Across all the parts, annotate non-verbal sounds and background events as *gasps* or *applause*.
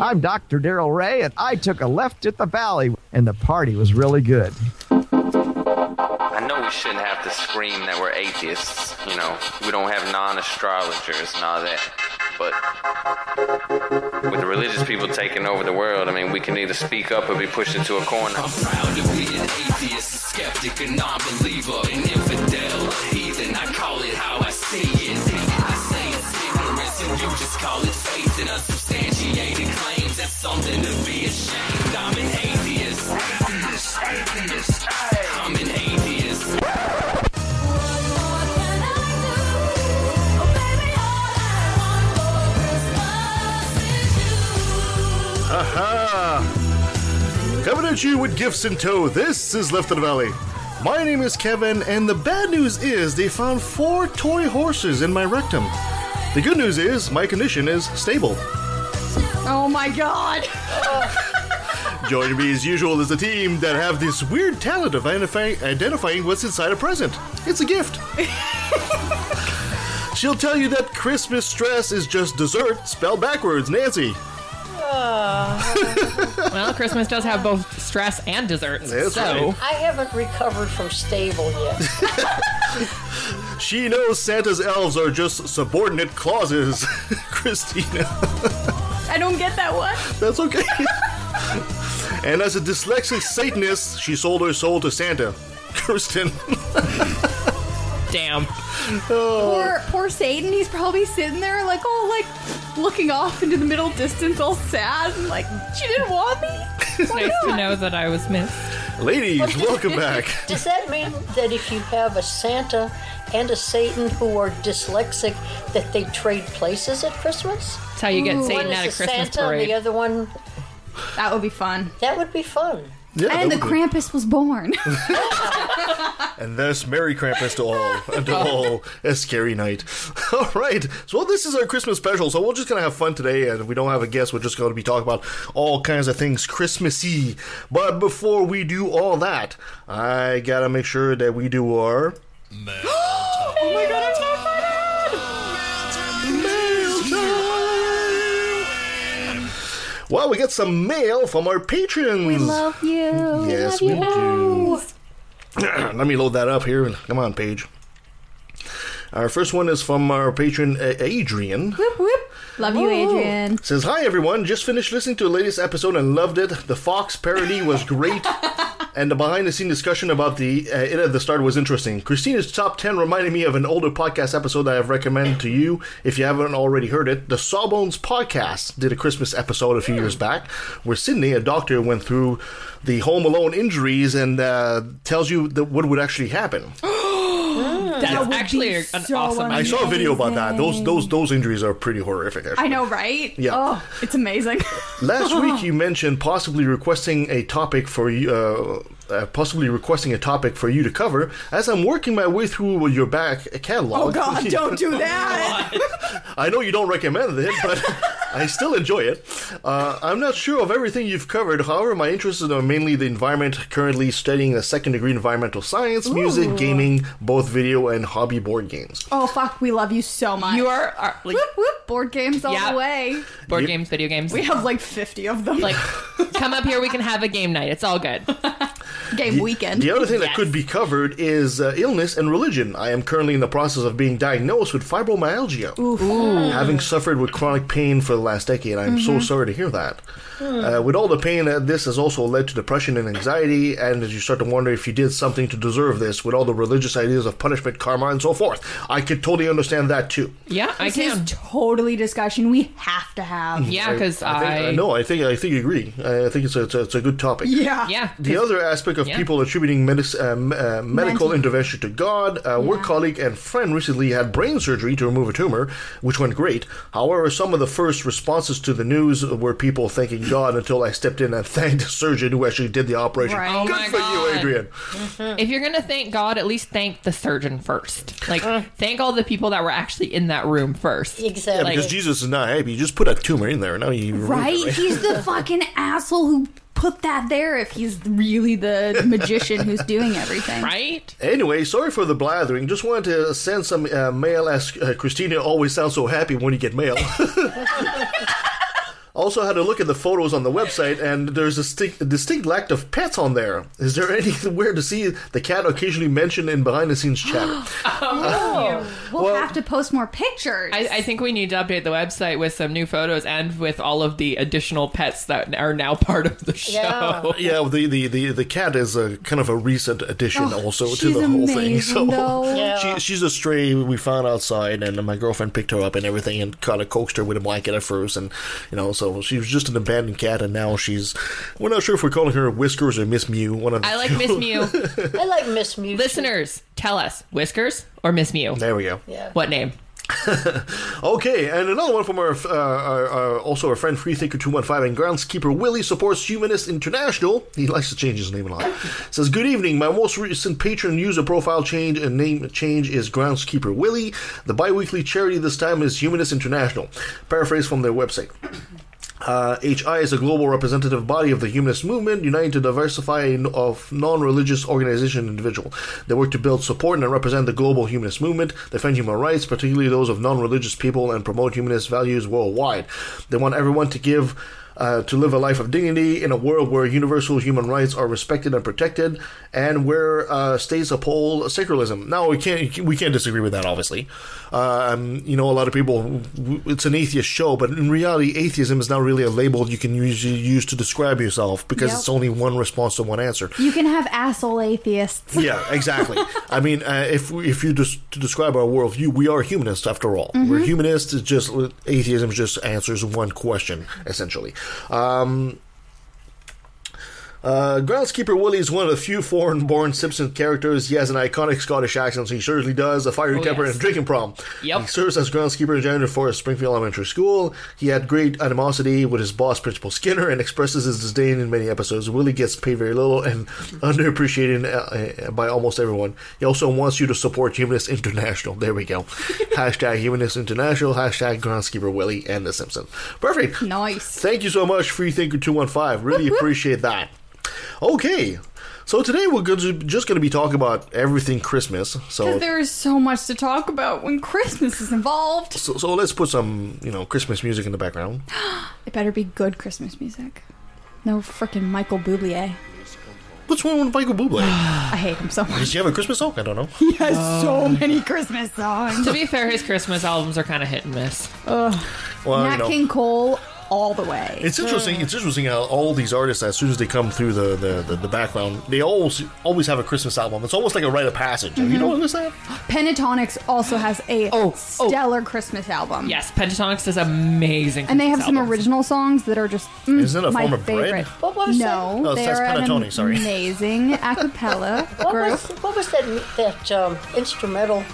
I'm Dr. Daryl Ray, and I took a left at the valley, and the party was really good. I know we shouldn't have to scream that we're atheists. You know, we don't have non astrologers and all that. But with the religious people taking over the world, I mean, we can either speak up or be pushed into a corner. I'm proud to be an atheist, a skeptic, a non-believer, an infidel, a heathen. I call it how I see it. I say it's ignorance, and you just call it faith in unsubstantiated claims. Something to be ashamed. I'm an atheist. Atheist, atheist. I'm an atheist. Aha! Coming at you with gifts in tow, this is Left of the Valley. My name is Kevin, and the bad news is they found four toy horses in my rectum. The good news is my condition is stable. Oh my god. Joining me as usual is the team that have this weird talent of identifying, identifying what's inside a present. It's a gift. *laughs* She'll tell you that Christmas stress is just dessert spelled backwards, Nancy. Uh, well, Christmas does have both stress and desserts. That's so right. I haven't recovered from stable yet. *laughs* She knows Santa's elves are just subordinate clauses, *laughs* Christina. I don't get that one. That's okay. *laughs* and as a dyslexic Satanist, she sold her soul to Santa. *laughs* Kirsten. damn. Oh. Poor poor Satan, he's probably sitting there like all like looking off into the middle distance, all sad and like, she didn't want me. *laughs* It's nice to know that I was missed. Ladies, welcome back. Does that mean that if you have a Santa and a Satan who are dyslexic, that they trade places at Christmas? That's how you get One Satan is at a a Christmas Santa, and parade. the other one. That would be fun. That would be fun. Yeah, And the that be- Krampus was born. *laughs* *laughs* And thus, Merry Krampus to all, *laughs* and to all a scary night. All right, so well, this is our Christmas special, so we're just gonna have fun today, and if we don't have a guest, we're just gonna be talking about all kinds of things Christmassy. But before we do all that, I gotta make sure that we do our oh my god, I'm so excited! mail time. Well, we get some mail from our patrons. We love you. Yes, love we you. do. *clears throat* Let me load that up here. Come on, Paige. Our first one is from our patron Adrian. Whoop whoop. Love you, Adrian. Says, Hi everyone, just finished listening to the latest episode and loved it. The Fox parody was great, *laughs* and the behind the scene discussion about the uh, it at the start was interesting. Christina's top 10 reminded me of an older podcast episode that I've recommended to you if you haven't already heard it. The Sawbones Podcast did a Christmas episode a few years back where Sydnee, a doctor, went through the Home Alone injuries and uh, tells you that what would actually happen. *gasps* *gasps* That's would actually be an so awesome. I saw a video about that. Those those those injuries are pretty horrific. Actually. I know, right? Yeah. Oh, it's amazing. *laughs* Last week you mentioned possibly requesting a topic for you, uh, uh, possibly requesting a topic for you to cover. As I'm working my way through your back catalog. oh god, *laughs* don't do *laughs* that. I know you don't recommend it, but *laughs* I still enjoy it. Uh, I'm not sure of everything you've covered. However, my interests are mainly the environment. Currently studying a second degree environmental science, music, gaming, both video and hobby board games. oh fuck, we love you so much. You are, are like, whoop whoop board games all Yeah. the way. board Yep. games, video games. We have like 50 of them. like, come up here. We can have a game night. It's all good. Game weekend. The other thing that could be covered is uh, illness and religion. I am currently in the process of being diagnosed with fibromyalgia. Having suffered with chronic pain for the last decade, I'm so sorry to hear that. Uh, with all the pain, uh, this has also led to depression and anxiety, and as you start to wonder if you did something to deserve this, with all the religious ideas of punishment, karma, and so forth. I could totally understand that too. Yeah, I this can. is totally discussion we have to have. Yeah, because I, think, I, I know. I think I think you agree. I, I think it's a, it's a, it's a good topic. Yeah. yeah. The other aspect of yeah. people attributing medic- uh, m- uh, medical Mental- intervention to God, a work colleague and friend recently had brain surgery to remove a tumor, which went great. However, some of the first responses to the news were people thanking God until I stepped in and *laughs* thanked the surgeon who actually did the operation. Right. Oh Good for God. you, Adrian. *laughs* if you're gonna thank God, at least thank the surgeon first. Like, thank all the people that were actually in that room first. Exactly. Because Jesus is not happy. You just put a tumor in there. Now you remove it, Right? He's the *laughs* fucking asshole who put that there if he's really the magician who's doing everything. Right? Anyway, sorry for the blathering. Just wanted to send some uh, mail as uh, Christina always sounds so happy when you get mail. *laughs* *laughs* Also, had a look at the photos on the website, and there's a, distinct, a distinct lack of pets on there. Is there *laughs* anywhere to see the cat occasionally mentioned in behind the scenes chatter? *gasps* Oh. Uh, oh, we'll, Well- have to post more pictures. I, I think we need to update the website with some new photos and with all of the additional pets that are now *laughs* part of the show. Yeah. yeah, the, the, the, the cat is a kind of a recent addition oh, also to Oh, the whole thing. So though. *laughs* Yeah. she, she's a stray we found outside, and my girlfriend picked her up and everything, and kind of coaxed her with a blanket at first, and you know, so she was just an abandoned cat, and now she's we're not sure if we're calling her Whiskers or Miss Mew. One of the I like. Miss Mew. *laughs* I like Miss Mew. Listeners, tell us Whiskers or Miss Mew? There we go. Yeah. What name? *laughs* Okay, and another one from our, uh, our, our also our friend Freethinker two one five and groundskeeper Willie supports Humanist International. He likes to change his name a lot. *laughs* Says, "Good evening. My most recent patron user profile change and name change is groundskeeper Willie. The biweekly charity this time is Humanist International. Paraphrase from their website." Uh, HI is a global representative body of the humanist movement, uniting to diversify of non-religious organization individual. They work to build, support, and represent the global humanist movement, defend human rights, particularly those of non-religious people, and promote humanist values worldwide. They want everyone to give. Uh, to live a life of dignity in a world where universal human rights are respected and protected, and where uh, states uphold secularism. Now we can't we can't disagree with that, obviously. Um, you know, a lot of people it's an atheist show, but in reality, atheism is not really a label you can usually use to describe yourself because Yep. it's only one response to one answer. you can have asshole atheists. Yeah, exactly. *laughs* I mean, uh, if if you just to describe our worldview, we are humanists after all. We're humanists. It's just atheism just answers one question essentially. Um, uh, Groundskeeper Willie is one of the few foreign-born Simpson characters. He has an iconic Scottish accent, so he certainly does. A fiery Oh, temper yes. and a drinking problem. Yep. He serves as groundskeeper and janitor for Springfield Elementary School. He had great animosity with his boss, Principal Skinner, and expresses his disdain in many episodes. Willie gets paid very little and *laughs* underappreciated uh, uh, by almost everyone. He also wants you to support Humanist International. There we go. *laughs* hashtag Humanist International. Hashtag Groundskeeper Willie and The Simpsons. Perfect. Nice. Thank you so much, Free Freethinker215. Really appreciate that. Okay. So today we're go- just going to be talking about everything Christmas. So, there is so much to talk about when Christmas is involved. so so let's put some, you know, Christmas music in the background. *gasps* It better be good Christmas music. No freaking Michael Bublé. What's wrong with Michael Bublé? *sighs* I hate him so much. Does he have a Christmas song? I don't know. *laughs* He has so um, many Christmas songs. To be fair, his Christmas albums are kind of hit and miss. Well, Nat you know, King Cole all the way. it's interesting. It's interesting how all these artists, as soon as they come through the the, the, the background, they always always have a Christmas album. It's almost like a rite of passage. Have You know what that? Pentatonix also has a Oh, oh. stellar Christmas album. Yes, Pentatonix does amazing. And they have Christmas some original songs that are just mm, Isn't it a my form of bread? favorite. What was no, Oh, it they says are an sorry. amazing *laughs* a cappella What group. was, what was that that um, instrumental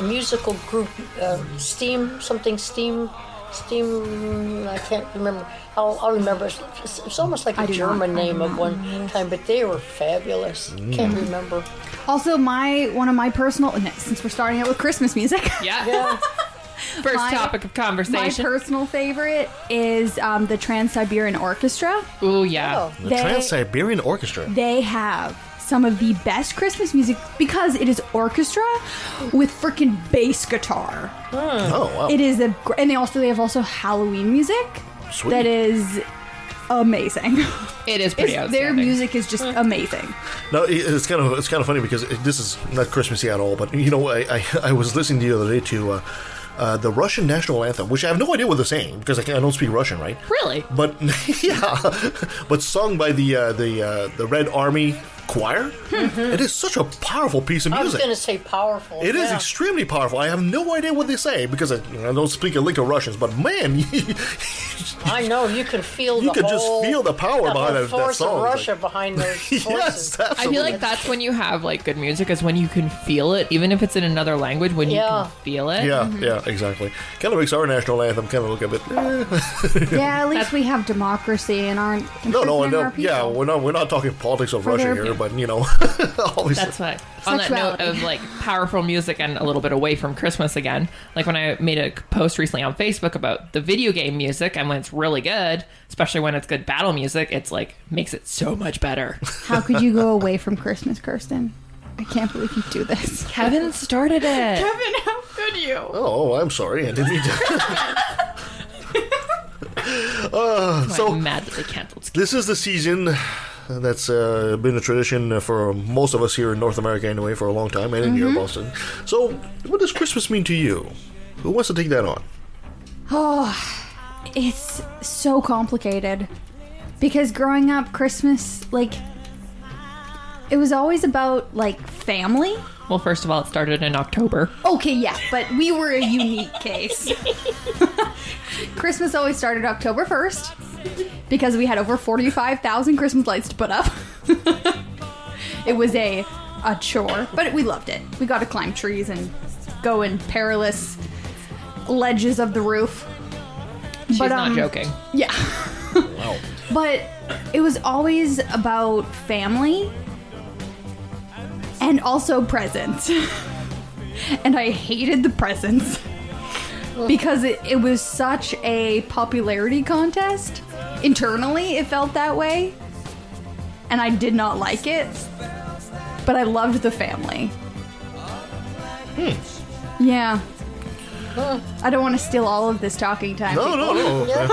musical group? Uh, Steam something Steam Steam. I can't remember. I'll, I'll remember. It's, it's, it's almost like I a do not- German name not of one remember. time, but they were fabulous. Can't Mm. remember. Also, my one of my personal since we're starting out with Christmas music. *laughs* Yeah. Yeah. First My- topic of conversation. My personal favorite is um, the Trans Siberian Orchestra. Ooh, yeah. Oh. The Trans Siberian Orchestra. They have some of the best Christmas music because it is orchestra with freaking bass guitar. Oh wow! It is a gr- and they also they have also Halloween music Sweet. that is amazing. *laughs* It is pretty It's- their outstanding. music is just amazing. No, it- it's kind of it's kind of funny because it, this is not Christmassy at all. But you know, I I, *laughs* I was listening the other day to uh, uh, the Russian national anthem, which I have no idea what they're saying because I, can't- I don't speak Russian, right? Really? But *laughs* yeah, but sung by the uh, the uh, the Red Army choir. It is such a powerful piece of music. I was music. going to say powerful. It is yeah. extremely powerful. I have no idea what they say because I, I don't speak a lick of Russians. But man, *laughs* I know you can feel You the could just feel the power the behind whole that- that force song. of Russia like- behind *laughs* those yes, forces. I feel like that's when you have like good music is when you can feel it, even if it's in another language. When you can feel it. Yeah, yeah, exactly. Kind of makes our national anthem kind of look a bit. eh. Yeah, at least we have democracy and aren't No, no, no. our Yeah, we're not. We're not talking politics of For Russia here, people. But you know, *laughs* always. That's why. On that note of like powerful music and a little bit away from Christmas again, like when I made a post recently on Facebook about the video game music, and when it's really good, especially when it's good battle music, it's like makes it so much better. *laughs* How could you go away from Christmas, Kirsten? I can't believe you do this. Kevin started it. *laughs* Kevin, how could you? Oh, I'm sorry. I didn't mean to. I'm uh, so mad that they canceled. This is the season that's uh, been a tradition for most of us here in North America anyway for a long time, and in here in Boston. So, what does Christmas mean to you? Who wants to take that on? Oh, it's so complicated because growing up, Christmas, like, it was always about like family. Well, first of all, it started in October. Okay, yeah, but we were a unique case. *laughs* Christmas always started October 1st because we had over 45,000 Christmas lights to put up. *laughs* it was a a chore, but we loved it. We got to climb trees and go in perilous ledges of the roof. She's But, not um, joking. Yeah. *laughs* But it was always about family and also presents. *laughs* and I hated the presents because it, it was such a popularity contest. Internally, it felt that way. And I did not like it. But I loved the family. Hmm. Yeah. I don't want to steal all of this talking time. No, no, no. *laughs* Yeah.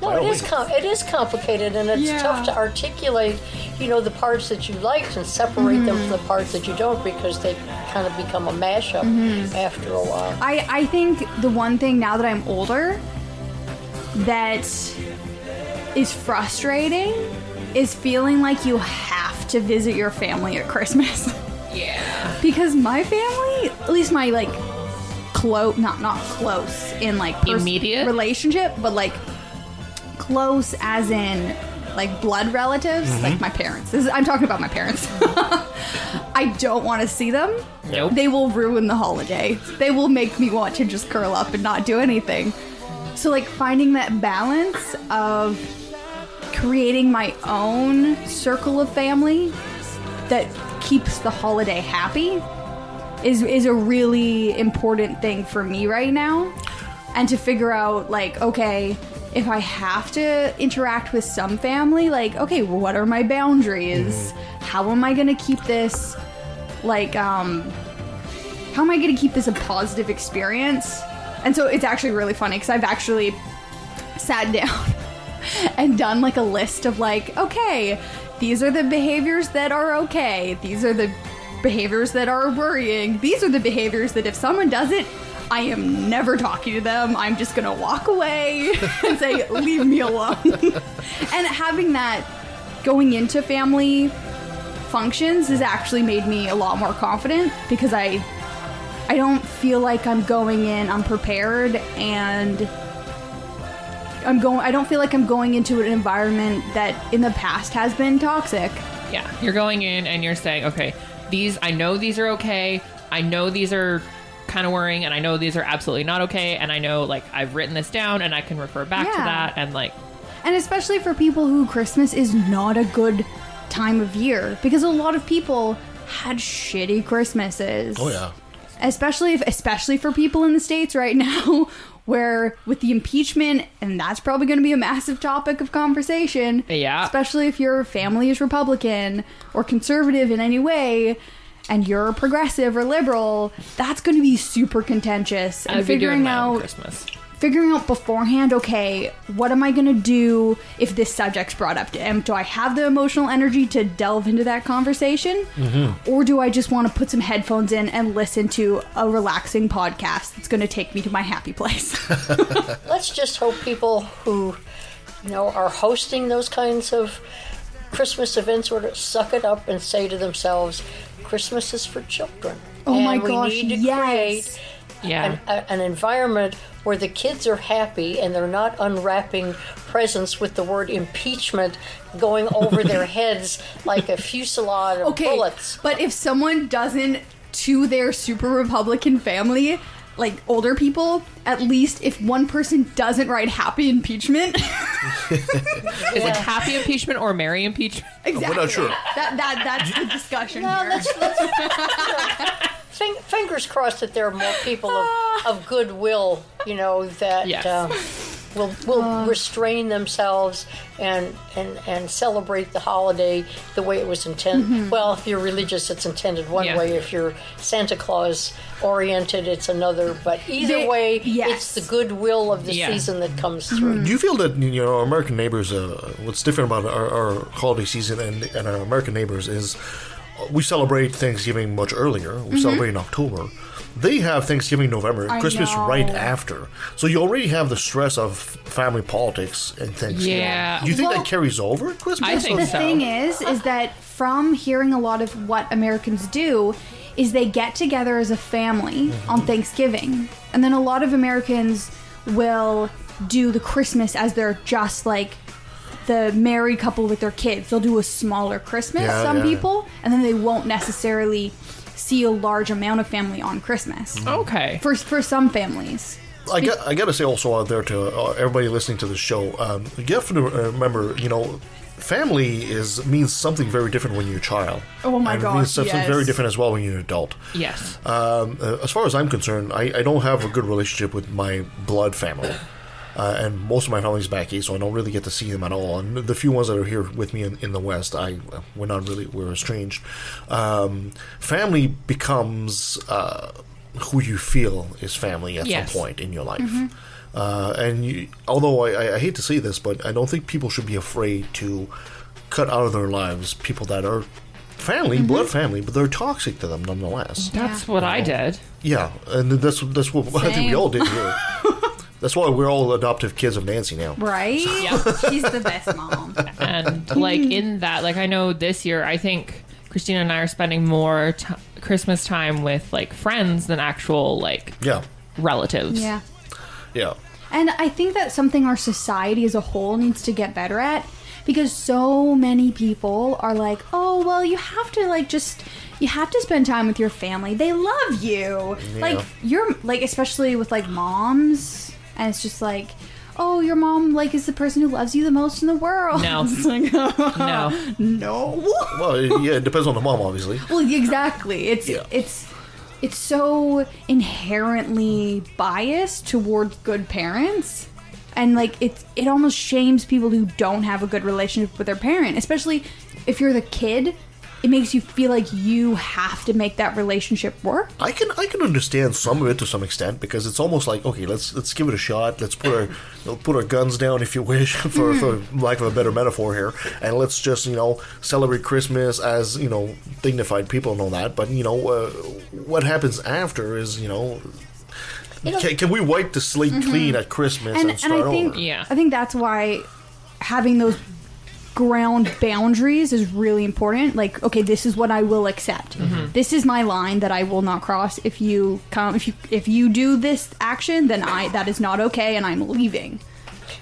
No, it all is means. com- it is complicated, and it's Yeah. tough to articulate. You know the parts that you liked and separate them from the hmm. parts that you don't because they kind of become a mashup mm-hmm. after a while. I, I think the one thing now that I'm older that is frustrating is feeling like you have to visit your family at Christmas. *laughs* Yeah. because my family, at least my like close, not not close in like pers- Immediate? relationship, but like close as in like blood relatives, like mm-hmm. my parents. This is, I'm talking about my parents. *laughs* I don't want to see them. Nope. They will ruin the holiday. They will make me want to just curl up and not do anything. So, like, finding that balance of creating my own circle of family that keeps the holiday happy is is a really important thing for me right now. And to figure out like, okay, if I have to interact with some family, like, okay, well, what are my boundaries? How am I going to keep this like um how am I going to keep this a positive experience? And so it's actually really funny because I've actually sat *laughs* down and done like a list of like, okay, these are the behaviors that are okay. These are the behaviors that are worrying. These are the behaviors that if someone does it, I am never talking to them. I'm just gonna walk away *laughs* and say, leave me alone. *laughs* and having that going into family functions has actually made me a lot more confident because I I don't feel like I'm going in unprepared and I'm going I don't feel like I'm going into an environment that in the past has been toxic. Yeah. You're going in and you're saying, okay, these, I know these are okay. I know these are kind of worrying and I know these are absolutely not okay. And I know, like, I've written this down and I can refer back to that. And, like, And especially for people who Christmas is not a good time of year because a lot of people had shitty Christmases. Oh yeah. Especially if, especially for people in the states right now *laughs* where with the impeachment and that's probably going to be a massive topic of conversation Yeah. especially if your family is republican or conservative in any way and you're progressive or liberal that's going to be super contentious and I'd be doing figuring out Christmas. Figuring out beforehand okay what am i going to do if this subject's brought up am, do i have the emotional energy to delve into that conversation mm-hmm. or do i just want to put some headphones in and listen to a relaxing podcast that's going to take me to my happy place *laughs* Let's just hope people who, you know, are hosting those kinds of Christmas events sort of suck it up and say to themselves, Christmas is for children. Oh and my we gosh, need to yes. create Yeah. an, a, an environment where the kids are happy and they're not unwrapping presents with the word impeachment going over their *laughs* heads like a fusillade of okay bullets. but if someone doesn't to their super republican family like older people at least if one person doesn't write happy impeachment *laughs* Is it happy impeachment or merry impeachment? exactly not sure. that, that that's the discussion No, here let's, let's, you *laughs* know, fing- fingers crossed that there are more people of, of goodwill, you know, that Yes. uh, will will restrain themselves and and and celebrate the holiday the way it was intended. Well, if you're religious, it's intended one Yeah. way. If you're Santa Claus oriented, it's another. But either They- way, yes. it's the goodwill of the Yeah. season that comes through. Do you feel that you know our American neighbors? Uh, what's different about our, our holiday season and, and our American neighbors is uh, we celebrate Thanksgiving much earlier. We celebrate in October. They have Thanksgiving November, I Christmas know. right after. So you already have the stress of family politics and Thanksgiving. Yeah. Do you think Well- that carries over at Christmas? I think the so. thing is is that from hearing a lot of what americans do is they get together as a family mm-hmm. on thanksgiving and then a lot of americans will do the christmas as they're just like the married couple with their kids they'll do a smaller christmas Yeah, some yeah. people and then they won't necessarily see a large amount of family on christmas Okay. for, for some families I got, I got to say also out there to uh, everybody listening to the show, um, you have to remember, you know, family is means something very different when you're a child. Oh my and It means something yes. very different as well when you're an adult. Yes. Um, uh, as far as I'm concerned, I, I don't have a good relationship with my blood family. Uh, and most of my family's back east, so I don't really get to see them at all. And the few ones that are here with me in, in the west, I we're not really we're estranged. Um, family becomes uh, who you feel is family at Yes. some point in your life. Uh, and you, although I, I- I hate to say this, but I don't think people should be afraid to cut out of their lives people that are family, blood family, but they're toxic to them nonetheless. That's what I did. Yeah, and that's that's what *laughs* I think we all did here. *laughs* that's why we're all adoptive kids of Nancy now. right *laughs* Yeah. she's the best mom and like in that like i know this year i think christina and i are spending more t- christmas time with like friends than actual like Yeah, relatives yeah yeah. And I think that's something our society as a whole needs to get better at because so many people are like, "Oh, well, you have to like just you have to spend time with your family. They love you." Like you're like especially with like moms and it's just like, "Oh, your mom like is the person who loves you the most in the world." No. *laughs* It's like, *laughs* no no. Well, yeah, it depends on the mom, obviously. *laughs* Well, exactly. It's Yeah. it's it's so inherently biased towards good parents. And like it it almost shames people who don't have a good relationship with their parent, especially if you're the kid. It makes you feel like you have to make that relationship work. I can I can understand some of it to some extent because it's almost like okay, let's let's give it a shot. Let's put our you know, put our guns down, if you wish, *laughs* for for lack of a better metaphor here, and let's just you know celebrate Christmas as you know dignified people and all that. But you know uh, what happens after is you know. Can, can we wipe the slate clean at Christmas and, And and start I think over? Yeah. I think that's why having those ground boundaries is really important. Like, okay, this is what I will accept. Mm-hmm. This is my line that I will not cross. If you come, if you if you do this action, then I that is not okay, and I'm leaving.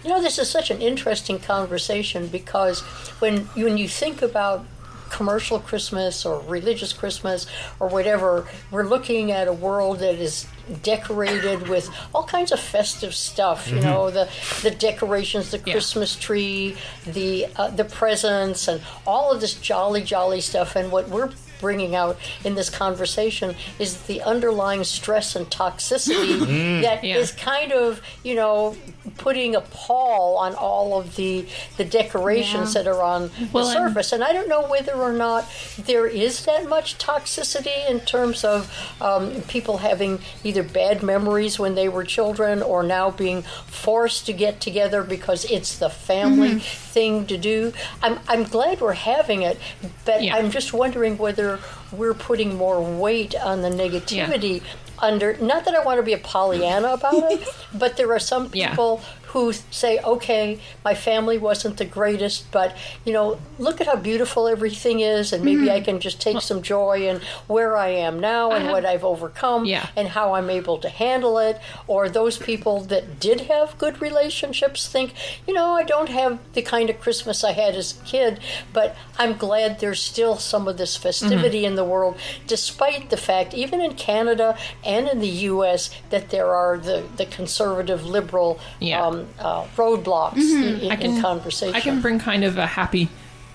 You know, this is such an interesting conversation because when when you think about commercial Christmas or religious Christmas or whatever, we're looking at a world that is decorated with all kinds of festive stuff. You know, the the decorations, the Yeah. Christmas tree, the uh, the presents, and all of this jolly jolly stuff. And what we're bringing out in this conversation is the underlying stress and toxicity *laughs* that is Yeah. kind of you know putting a pall on all of the the decorations Yeah. that are on Well, the and- surface and i don't know whether or not there is that much toxicity in terms of um, people having either bad memories when they were children or now being forced to get together because it's the family Mm-hmm. thing to do i'm, I'm glad we're having it but Yeah. i'm just wondering whether year we're putting more weight on the negativity under not that I want to be a Pollyanna about it, *laughs* but there are some Yeah. people who say, okay, my family wasn't the greatest, but you know, look at how beautiful everything is, and maybe I can just take some joy in where I am now and have- what I've overcome Yeah. and how I'm able to handle it. Or those people that did have good relationships think, you know, I don't have the kind of Christmas I had as a kid, but I'm glad there's still some of this festivity Mm-hmm. in the world, despite the fact, even in Canada and in the U.S., that there are the, the conservative liberal Yeah. um, uh, roadblocks in, in, I can in conversation. I can bring kind of a happy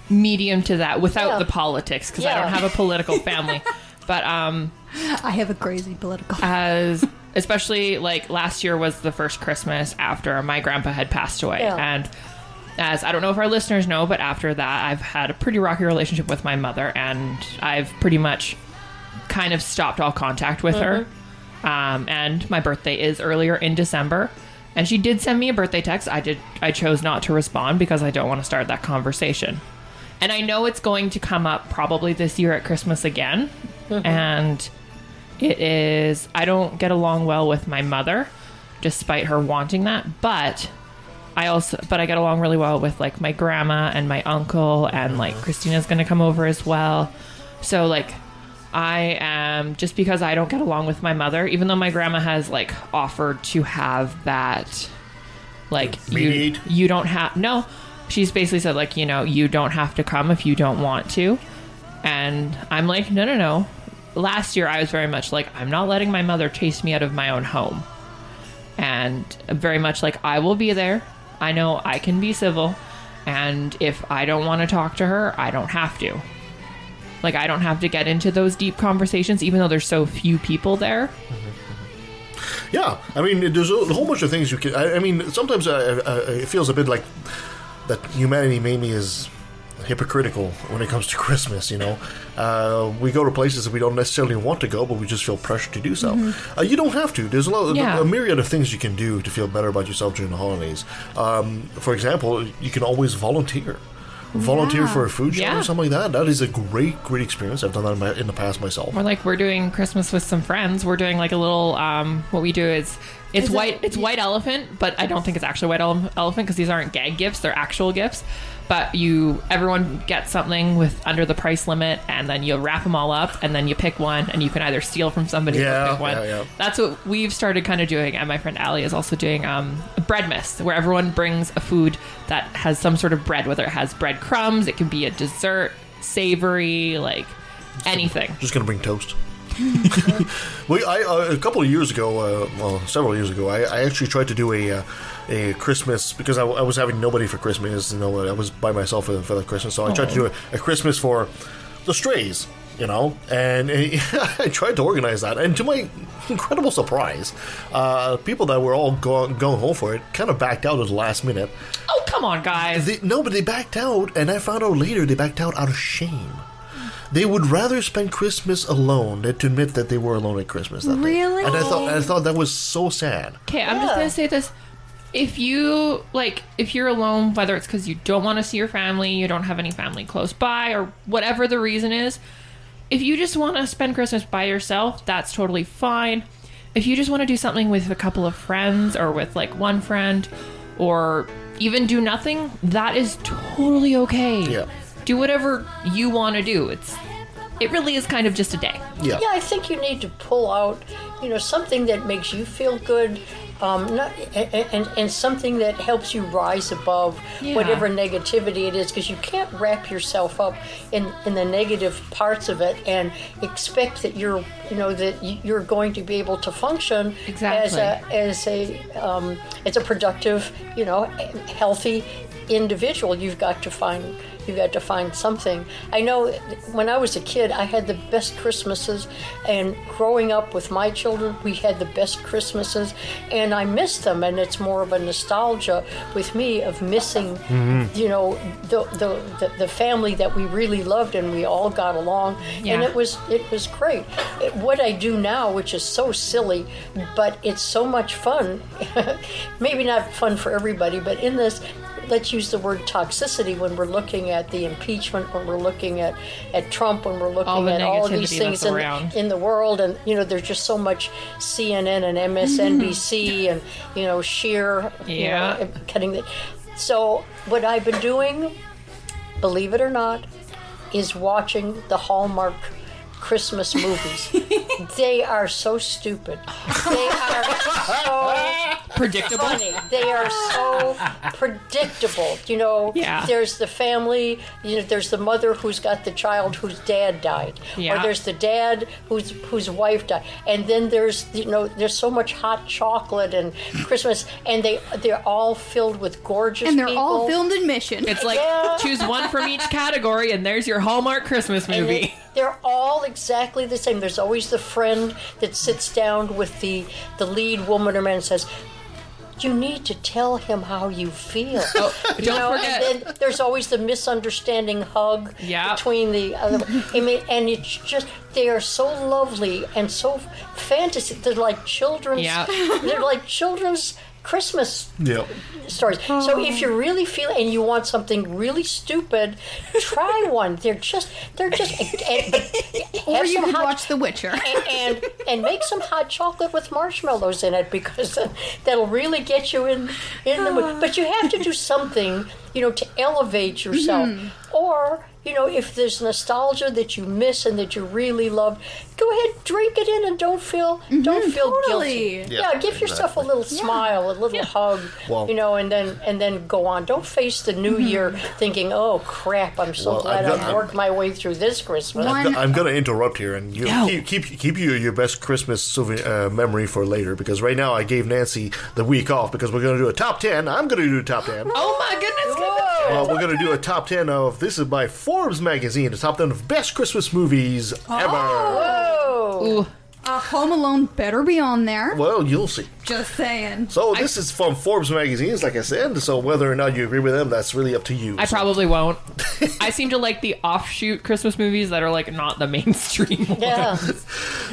medium to that without Yeah. the politics because I don't have a political family. *laughs* but um, I have a crazy political. as especially like last year was the first Christmas after my grandpa had passed away. Yeah. And as I don't know if our listeners know, but after that, I've had a pretty rocky relationship with my mother, and I've pretty much kind of stopped all contact with her. Um, and my birthday is earlier in December. And she did send me a birthday text. I did. I chose not to respond because I don't want to start that conversation. And I know it's going to come up probably this year at Christmas again. And it is. I don't get along well with my mother, despite her wanting that. But I also, but I get along really well with like my grandma and my uncle, and like Christina's going to come over as well. So like, I am just because I don't get along with my mother, even though my grandma has like offered to have that, like you, you don't have no. She's basically said like you know you don't have to come if you don't want to, and I'm like no no no. Last year I was very much like I'm not letting my mother chase me out of my own home and very much like I will be there. I know I can be civil, and if I don't want to talk to her, I don't have to. Like I don't have to get into those deep conversations, even though there's so few people there. Yeah, I mean, there's a whole bunch of things you can. I, I mean, sometimes uh, uh, it feels a bit like that humanity maybe is hypocritical when it comes to *laughs* Christmas. You know, uh, we go to places that we don't necessarily want to go, but we just feel pressured to do so. Uh, you don't have to. There's a, lot, Yeah. a myriad of things you can do to feel better about yourself during the holidays. Um, for example, you can always volunteer. Volunteer Yeah. for a food shop Yeah. or something like that. That is a great, great experience. I've done that in, my, in the past myself. Or like we're doing Christmas with some friends. We're doing like a little. Um, what we do is it's Is it- white. It's white elephant, but I don't think it's actually white ele- elephant because these aren't gag gifts. They're actual gifts. But you, everyone gets something with under the price limit, and then you wrap them all up, and then you pick one, and you can either steal from somebody Yeah, or pick one. yeah, yeah. That's what we've started kind of doing, and my friend Ali is also doing um, bread mist, where everyone brings a food that has some sort of bread, whether it has bread crumbs, it can be a dessert, savory, like anything. Just gonna bring toast. *laughs* we, I, uh, a couple of years ago, uh, well, several years ago, I, I actually tried to do a uh, a Christmas because I, I was having nobody for Christmas. You know, I was by myself for, for the Christmas, so I tried to do a, a Christmas for the Strays. You know, and *laughs* I tried to organize that, and to my incredible surprise, uh, people that were all going going home for it kind of backed out at the last minute. Oh, come on, guys. They, no, but they backed out, and I found out later they backed out out of shame. They would rather spend Christmas alone than to admit that they were alone at Christmas. That day. Really? And I thought I thought that was so sad. Okay, I'm just gonna say this. If you like, if you're alone, whether it's because you don't want to see your family, you don't have any family close by, or whatever the reason is, if you just want to spend Christmas by yourself, that's totally fine. If you just want to do something with a couple of friends or with like one friend, or even do nothing, that is totally okay. Yeah. Do whatever you want to do. It's it really is kind of just a day. Yeah. Yeah, I think you need to pull out, you know, something that makes you feel good, um, not, and, and, and something that helps you rise above Yeah. whatever negativity it is, because you can't wrap yourself up in, in the negative parts of it and expect that you're, you know, that you're going to be able to function exactly. as a as a um, as a productive, you know, healthy individual. You've got to find you've got to find something. I know when I was a kid, I had the best Christmases, and growing up with my children, we had the best Christmases, and I miss them. And it's more of a nostalgia with me of missing, mm-hmm. you know, the, the the the family that we really loved and we all got along, and it was it was great. It- what I do now, which is so silly, but it's so much fun. *laughs* Maybe not fun for everybody, but in this, let's use the word toxicity when we're looking at the impeachment, when we're looking at, at Trump, when we're looking All at all of these things in, around. in the world, and you know, there's just so much CNN and MSNBC mm-hmm. and you know, sheer, you Yeah. know, cutting the. So what I've been doing, believe it or not, is watching the Hallmark Christmas movies. *laughs* they are so stupid. They are so *laughs* predictable. funny. They are so predictable. You know, Yeah. there's the family, you know, there's the mother who's got the child whose dad died. Yeah. Or there's the dad whose whose wife died. And then there's you know, there's so much hot chocolate and Christmas and they they're all filled with gorgeous and they're people. all filmed in Mission. It's like Yeah. choose one from each category, and there's your Hallmark Christmas movie. they- they're all exactly the same. There's always the friend that sits down with the the lead woman or man and says, "You need to tell him how you feel." Oh, *laughs* you Oh, don't forget- And then there's always the misunderstanding hug Yeah. between the other. *laughs* I mean, and it's just they are so lovely and so fantasy. They're like children's. Yeah. They're like children's Christmas Yeah. stories. So if you really feel and you want something really stupid, try *laughs* one. They're just they're just and, but or have you some could hot- watch The Witcher. and, and and make some hot chocolate with marshmallows in it because that- *laughs* that'll really get you in in the mood. But you have to do something, you know, to elevate yourself. Mm-hmm. Or you know, if there's nostalgia that you miss and that you really love, go ahead, drink it in, and don't feel don't feel totally. guilty. Yeah, Yeah, give yourself a little smile, a little hug, Well- you know, and then and then go on. Don't face the new year thinking, "Oh crap, I'm so Well, glad I've worked my way through this Christmas." One- I'm, I'm going to interrupt here and you No. keep, keep keep you your best Christmas souvenir, uh, memory for later because right now I gave Nancy the week off because we're going to do a top ten. I'm going to do a top ten. oh my goodness! Whoa. Uh, we're going to do a top 10 of this is by Forbes magazine, the top 10 of best Christmas movies ever. Whoa. Ooh, Uh, Home Alone better be on there. Well, you'll see. Just saying. So this is from Forbes magazines, like I said. So whether or not you agree with them, that's really up to you. I So- probably won't. *laughs* I seem to like the offshoot Christmas movies that are like not the *laughs* mainstream. ones. Yeah. *laughs*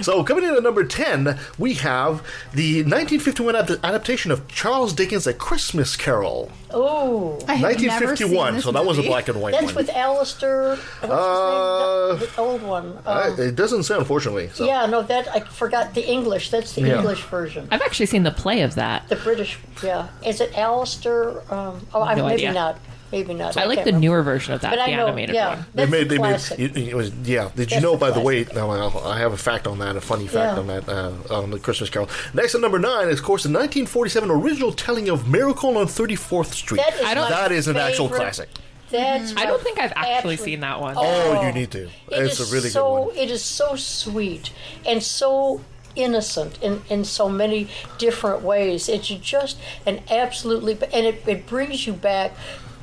So coming in at number 10, we have the 1951 ad- adaptation of Charles Dickens' A Christmas Carol. Oh. I have never seen 1951. So that was a black and white one. That's one. with Alastair. What's Uh, his name? The, the old one. Uh, it doesn't say, unfortunately. So. yeah, no, that I forgot the English. That's the Yeah. English version. I've actually seen the play of that. The British, yeah. Is it Alastair? Um, oh, I, No maybe idea. not. Maybe not. I like the remember. newer version of that, But the I know, animated yeah, one. They made, they made, it, it was, yeah. Did you That's know, the by the way, now I I have a fact on that, a funny fact Yeah. on that, uh, on the Christmas Carol. Next at number nine is, of course, the 1947 original telling of Miracle on 34th Street. That is I don't- that is an actual classic. That's I don't think I've actually Absolutely. seen that one. Oh, you need to. It it's is a really so, good one. It is so sweet and so innocent in, in so many different ways. It's just an absolutely, and it, it brings you back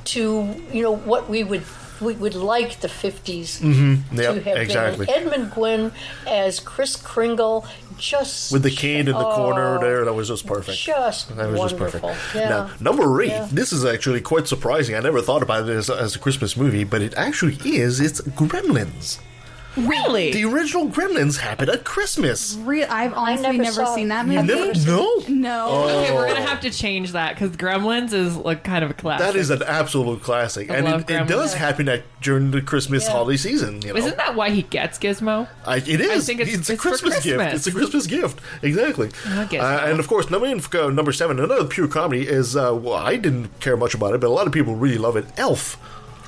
to you know what we would we would like the 50s Mm-hmm. Yep, to have exactly. been. And Edmund Gwenn as Kris Kringle, just With the cane in the corner oh, there, that was just perfect. Just That was just perfect. Yeah. Now, number eight, Yeah. this is actually quite surprising. I never thought about it as, as a Christmas movie, but it actually is. It's Gremlins. Really? The original Gremlins happened at Christmas. Re- I've honestly never never, seen that You movie. Never, no? No. okay, we're Oh. gonna have to change that because Gremlins is like kind of a classic. That is an absolute classic, I and love it, it does happen at during the Christmas Yeah. holiday season. You know, Isn't that why he gets Gizmo? I, it is. I think it's- a it's for Christmas gift. It's a Christmas gift. Exactly. Okay. Uh, and of course, number uh, number seven, another pure comedy is. Uh, well, I didn't care much about it, but a lot of people really love it. Elf.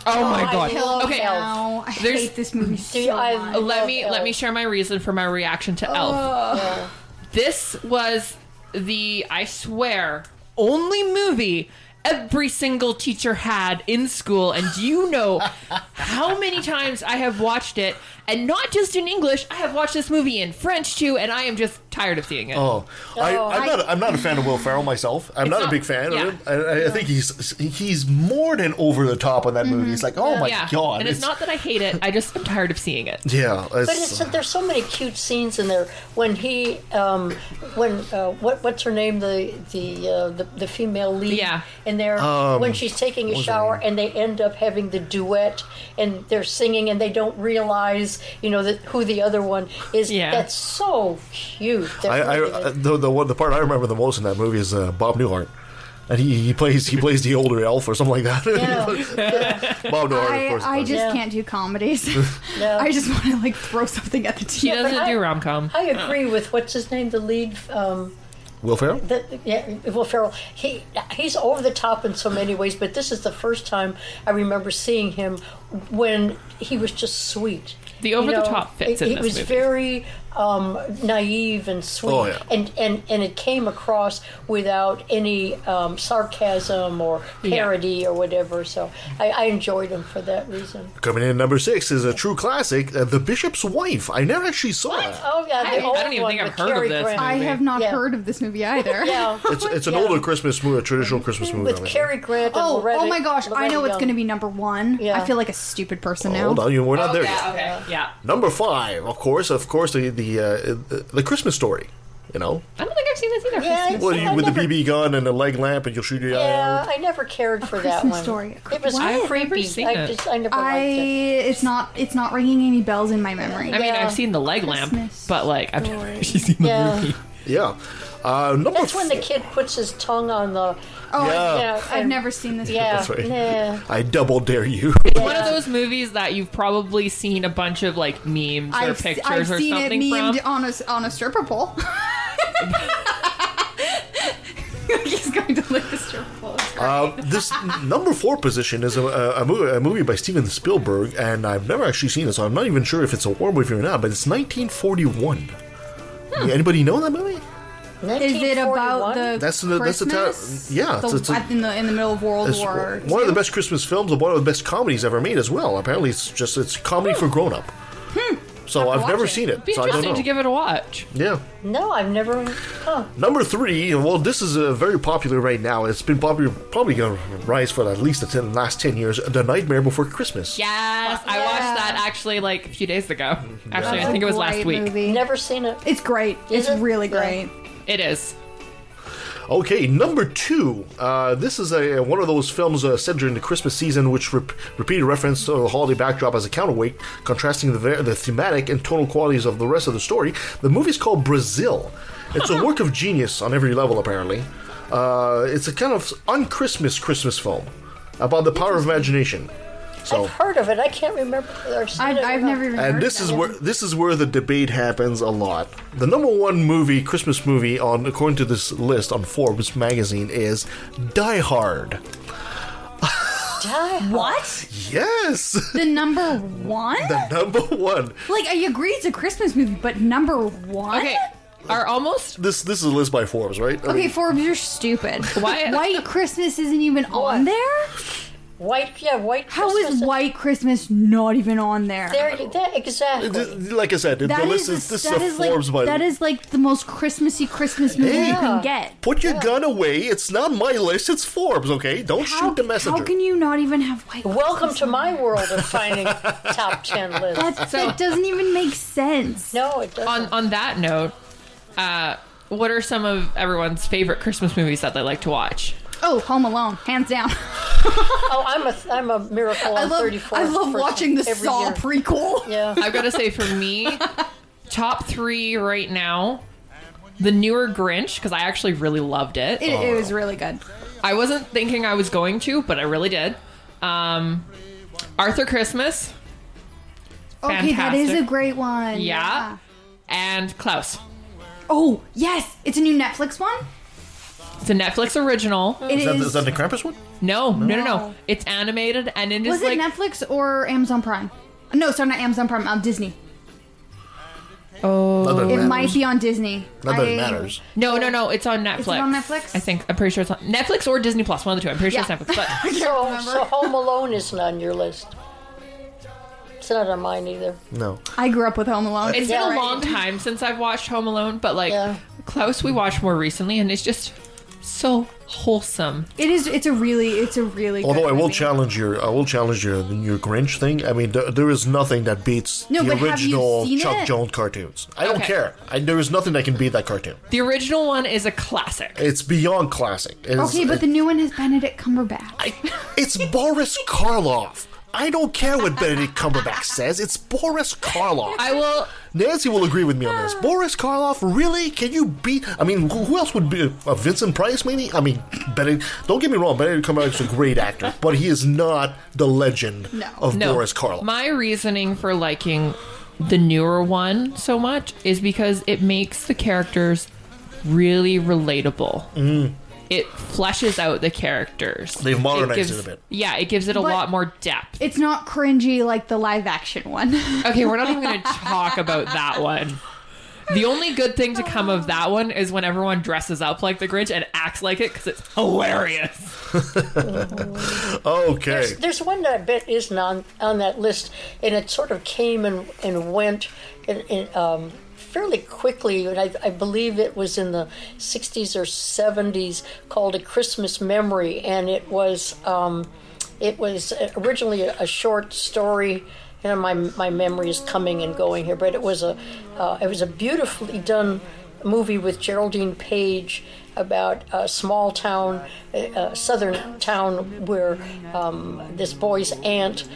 Oh, oh my god. love Okay. Elf. I There's- hate this movie so much. Let me Elf. let me share my reason for my reaction to Elf. Yeah. This was the I swear only movie every single teacher had in school and do you know *laughs* how many times I have watched it and not just in English I have watched this movie in French too and I am just tired of seeing it. Oh, I, Oh, I'm I- not. I'm not a fan of Will Ferrell myself. I'm It's not, a big fan yeah. of him. I, I think he's he's more than over the top on that movie. It's like, oh my yeah. god! And it's, not that I hate it, I just am tired of seeing it. Yeah, But it's, there's so many cute scenes in there when he, um, when uh, what what's her name, the the uh, the, the female lead, Yeah. in there Um, when she's taking a shower and they end up having the duet and they're singing and they don't realize you know that who the other one is. Yeah. That's so cute. That I, I, really uh, is. the the one the part I remember the most in that movie is uh, Bob Newhart. And he, he plays he plays the older elf or something like that. *laughs* Bob Newhart, of I, course. I just Yeah. can't do comedies. *laughs* Yeah. I just want to like throw something at the He TV. doesn't I- do rom com. I agree with what's his name, the lead. Um, Will Ferrell. The, yeah, Will Ferrell. He he's over the top in so many ways, but this is the first time I remember seeing him when he was just sweet. The over the know, top fits he, in this was movie. very um, naive and sweet, Oh, yeah. and, and and it came across without any um, sarcasm or parody or whatever. So I, I enjoyed him for that reason. Coming in at number six is a true classic, uh, The Bishop's Wife. I never actually saw it. Oh yeah, the I- I don't even think I've with heard of this Grant. I have not Yeah. heard of this movie either. *laughs* Yeah, It's it's an Yeah. older Christmas movie, a traditional Christmas movie. with obviously. Cary Grant. And Oh, Loretta, oh my gosh! I Loretta know it's going to be number one. Yeah. I feel like a stupid person now. Hold on, you- we're not there Okay, yet. okay, yeah. Number five, of course, of course, the the uh, the Christmas story. You know, I don't think I've seen this either. Yeah, I- what you with never- the BB gun and the leg lamp, and you'll shoot your eye Yeah, out. I never cared for that Christmas one. Story. It was What? I've never creepy. seen I it. just I never I liked it. it's not it's not ringing any bells in my memory. I mean, Yeah. I've seen the leg lamp, Christmas but like I've never actually *laughs* seen the Yeah. movie. Yeah. Uh, number That's when the kid puts his tongue on the. Oh, Yeah. Yeah, I've and- never seen this. Yeah, That's right. yeah. I double dare you. It's one of those movies that you've probably seen a bunch of like memes or I've, pictures I've or seen it something memed from. on a on a stripper pole. *laughs* He's going to lick the stripper pole. It's great. Uh, this number four position is a, a, a, movie, a movie by Steven Spielberg, and I've never actually seen it, so I'm not even sure if it's a war movie or not. But it's 1941. Anybody know that movie? Is it about the That's the- that's the ta- Christmas? yeah, the, it's- it's a- in the in the middle of World War. one of the best Christmas films, and one of the best comedies ever made as well. Apparently, it's just it's comedy for grown up. So I've never it. seen it, Be so I don't interesting know. to give it a watch. yeah. No, I've never. Huh. Number three, well, this is uh, very popular right now. It's been popular, probably going to rise for at least the ten, last 10 years. The Nightmare Before Christmas. Yes, I watched that actually like a few days ago. Actually, That's I think it was last week. movie. Never seen it. It's great. Is it's it? really Yeah. It is. Okay, number two. Uh, this is a one of those films uh, set during the Christmas season, which rep- repeated reference to the holiday backdrop as a counterweight, contrasting the, ver- the thematic and tonal qualities of the rest of the story. The movie's called Brazil. It's a *laughs* work of genius on every level, apparently. Uh, it's a kind of un-Christmas Christmas film about the power of imagination. So, I've heard of it. I can't remember. Or seen I, it or I've never even heard and this of is that. where this is where the debate happens a lot. The number one movie, Christmas movie, on according to this list on Forbes magazine, is Die Hard. Die. What? Yes, The number one? the number one. like, I agree it's a Christmas movie, but number one? Okay, are almost This this is a list by Forbes, right? I Okay, mean, Forbes, you're stupid. Why- White Christmas isn't even on there? White. Yeah, white. How is Christmas. White Christmas not even on there? There, that, exactly. th- like I said, the That list is, is this that is a is Forbes like by. that is like the most Christmassy Christmas movie you can get. Put your gun away. It's not my list. It's Forbes. Okay, don't How, shoot the messenger. how can you not even have White Welcome Christmas to on my there? world of *laughs* finding top ten lists. That, So- that doesn't even make sense. no, it doesn't. on on that note. Uh, what are some of everyone's favorite Christmas movies that they like to watch? Oh, Home Alone, hands down. *laughs* oh, I'm a I'm a miracle I love 34. I love watching the Saw year. prequel. *laughs* Yeah. I've got to say, for me, *laughs* top three right now, the newer Grinch because I actually really loved it. It, it was really good. I wasn't thinking I was going to, but I really did. Um, Arthur Christmas, Okay, that is a great one. yeah, and Klaus. Oh, yes. It's a new Netflix one. It's a Netflix original. It is, that, is. is that the Krampus one? No, no, no, no. No. It's animated and it is was like it Netflix or Amazon Prime? No, sorry, not Amazon Prime. Uh, Disney. oh Not that It matters. might be on Disney. Not that I- matters. no, no, no. It's on Netflix. Is it on Netflix? I think I'm pretty sure it's on Netflix or Disney Plus. One of the two. I'm pretty sure Yeah. it's Netflix. But *laughs* So, so Home Alone isn't on your list. It's not on mine either. No. I grew up with Home Alone. It's Yeah, been a right. long time since I've watched Home Alone, but like Yeah. Klaus, we watched more recently, and it's just so wholesome. It is. It's a really. It's a really. Although good I will movie. challenge your, I will challenge your your Grinch thing. I mean, there, there is nothing that beats No, the but have you original Chuck it? Jones cartoons. I don't Okay. care. I, there is nothing that can beat that cartoon. The original one is a classic. It's beyond classic. It's, Okay, but the new one has Benedict Cumberbatch. I, it's Boris Karloff. I don't care what Benedict Cumberbatch says. It's Boris Karloff. I will. Nancy will agree with me on this. Boris Karloff, really? Can you beat? I mean, who who else would be? Uh, Vincent Price, maybe? I mean, Benedict. Don't get me wrong. Benedict Cumberbatch is a great actor, but he is not the legend No. of No, Boris Karloff. my reasoning for liking the newer one so much is because it makes the characters really relatable. Mm. It fleshes out the characters. They've modernized gives- it a bit. Yeah, it gives it a But- lot more depth. It's not cringy like the live action one. *laughs* Okay, we're not even going to talk about that one. The only good thing to come of that one is when everyone dresses up like the Grinch and acts like it because it's hilarious. *laughs* Okay. There's, there's one that I bet isn't on, on that list, and it sort of came and, and went in, in, um, fairly quickly. And I, I believe it was in the 60s or 70s called A Christmas Memory, and it was um, it was originally a, a short story. You know, my my memory is coming and going here, but it was a uh, it was a beautifully done movie with Geraldine Page about a small town, a southern town where um, this boy's aunt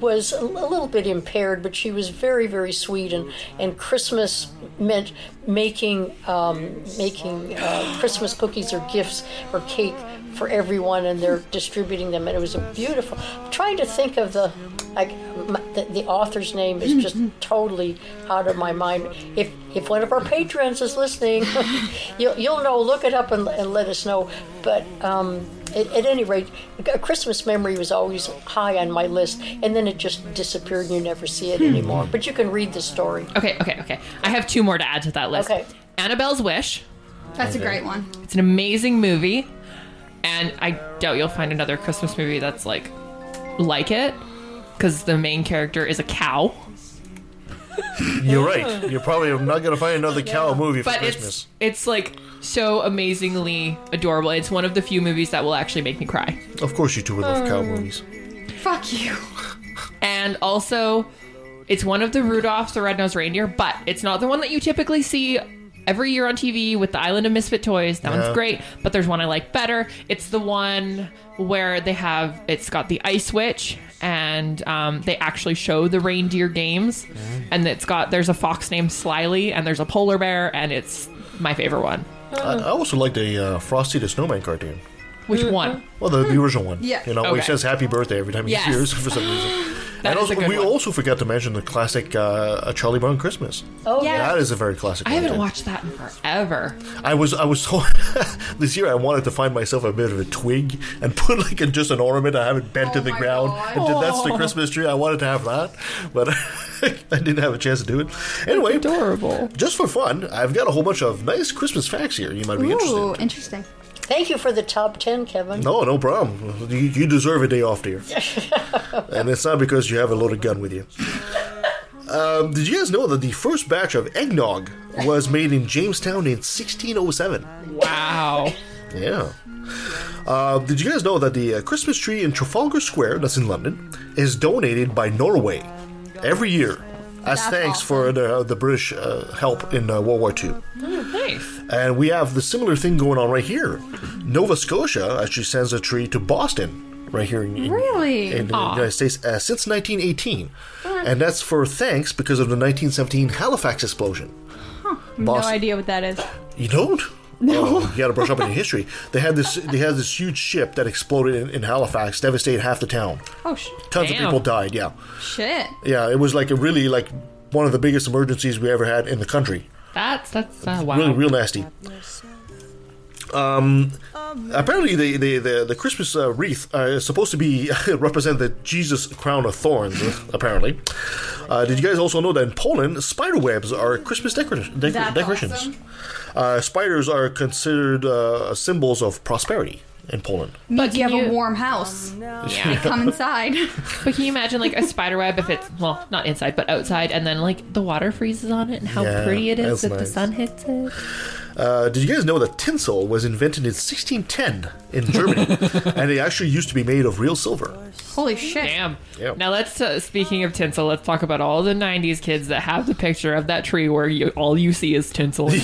was a little bit impaired, but she was very, very sweet. And, and Christmas meant making um, making uh, Christmas cookies or gifts or cake for everyone, and they're distributing them. And it was a beautiful. I'm trying to think of the like the, the author's name is just totally out of my mind. If if one of our patrons is listening, *laughs* you'll you'll know. Look it up and, and let us know. But um, at, at any rate, a Christmas memory was always high on my list, and then it just disappeared, and you never see it anymore. But you can read the story. Okay, okay, okay. I have two more to add to that list. Okay. Annabelle's Wish. That's a great one. It's an amazing movie, and I doubt you'll find another Christmas movie that's like like it because the main character is a cow. *laughs* You're right. You're probably not going to find another cow movie for But Christmas. it's it's like so amazingly adorable. It's one of the few movies that will actually make me cry. Of course, you two would love cow oh. movies. Fuck you. And also, it's one of the Rudolph's the Red-Nosed Reindeer, but it's not the one that you typically see every year on TV with the Island of Misfit Toys. That Yeah. one's great, but there's one I like better. It's the one where they have it's got the Ice Witch and um, they actually show the reindeer games, and it's got there's a fox named Slyly and there's a polar bear, and it's my favorite one. I, I also like the uh, Frosty the Snowman cartoon. Which one? Well, the, the original one. Yeah. You know, he Okay. says happy birthday every time he Yes. hears for some reason. *laughs* That and is a also, good we one. also forgot to mention the classic uh, A Charlie Brown Christmas. Oh Yeah. That is a very classic I haven't too. watched that in forever. I was I was so *laughs* this year I wanted to find myself a bit of a twig and put like a, just an ornament I haven't bent to Oh the my ground God. and that's the Christmas tree I wanted to have that but *laughs* I didn't have a chance to do it anyway Adorable. just for fun I've got a whole bunch of nice Christmas facts here you might be interested Ooh, in. interesting. Thank you for the top ten, Kevin. no no problem you, you deserve a day off dear *laughs* and it's not because you have a loaded gun with you um, did you guys know that the first batch of eggnog was made in Jamestown in 1607 Wow. Yeah. Uh, did you guys know that the uh, Christmas tree in Trafalgar Square, that's in London, is donated by Norway every year as That's thanks for the, the British uh, help in uh, World War II? Nice. And we have the similar thing going on right here. Nova Scotia actually sends a tree to Boston, right here in, in- Really? in the United States, uh, since 1918. And that's for thanks because of the 1917 Halifax explosion. No Boston- idea what that is. You don't? No. you got to brush up on your history. They had this. They had this huge ship that exploded in, in Halifax, devastated half the town. Oh sh- Tons Damn. of people died. Yeah, shit. yeah. It was like a really like one of the biggest emergencies we ever had in the country. That's that's uh, wow. Really, real nasty. Um, apparently the the the, the Christmas uh, wreath uh, is supposed to be *laughs* represent the Jesus crown of thorns. *laughs* apparently, uh, did you guys also know that in Poland, spider webs are Christmas decor- That's decorations? awesome. Uh, spiders are considered uh, symbols of prosperity in Poland. But you have can a warm house. Yeah. Come inside. *laughs* *laughs* But can you imagine like a spider web if it's well not inside but outside and then like the water freezes on it and how Yeah, pretty it is that's if the sun hits it? Uh, did you guys know that tinsel was invented in 1610 in Germany, *laughs* and it actually used to be made of real silver? Holy shit. Damn. Yeah. Now let's uh, speaking of tinsel, let's talk about all the '90s kids that have the picture of that tree where you all you see is tinsel. *laughs*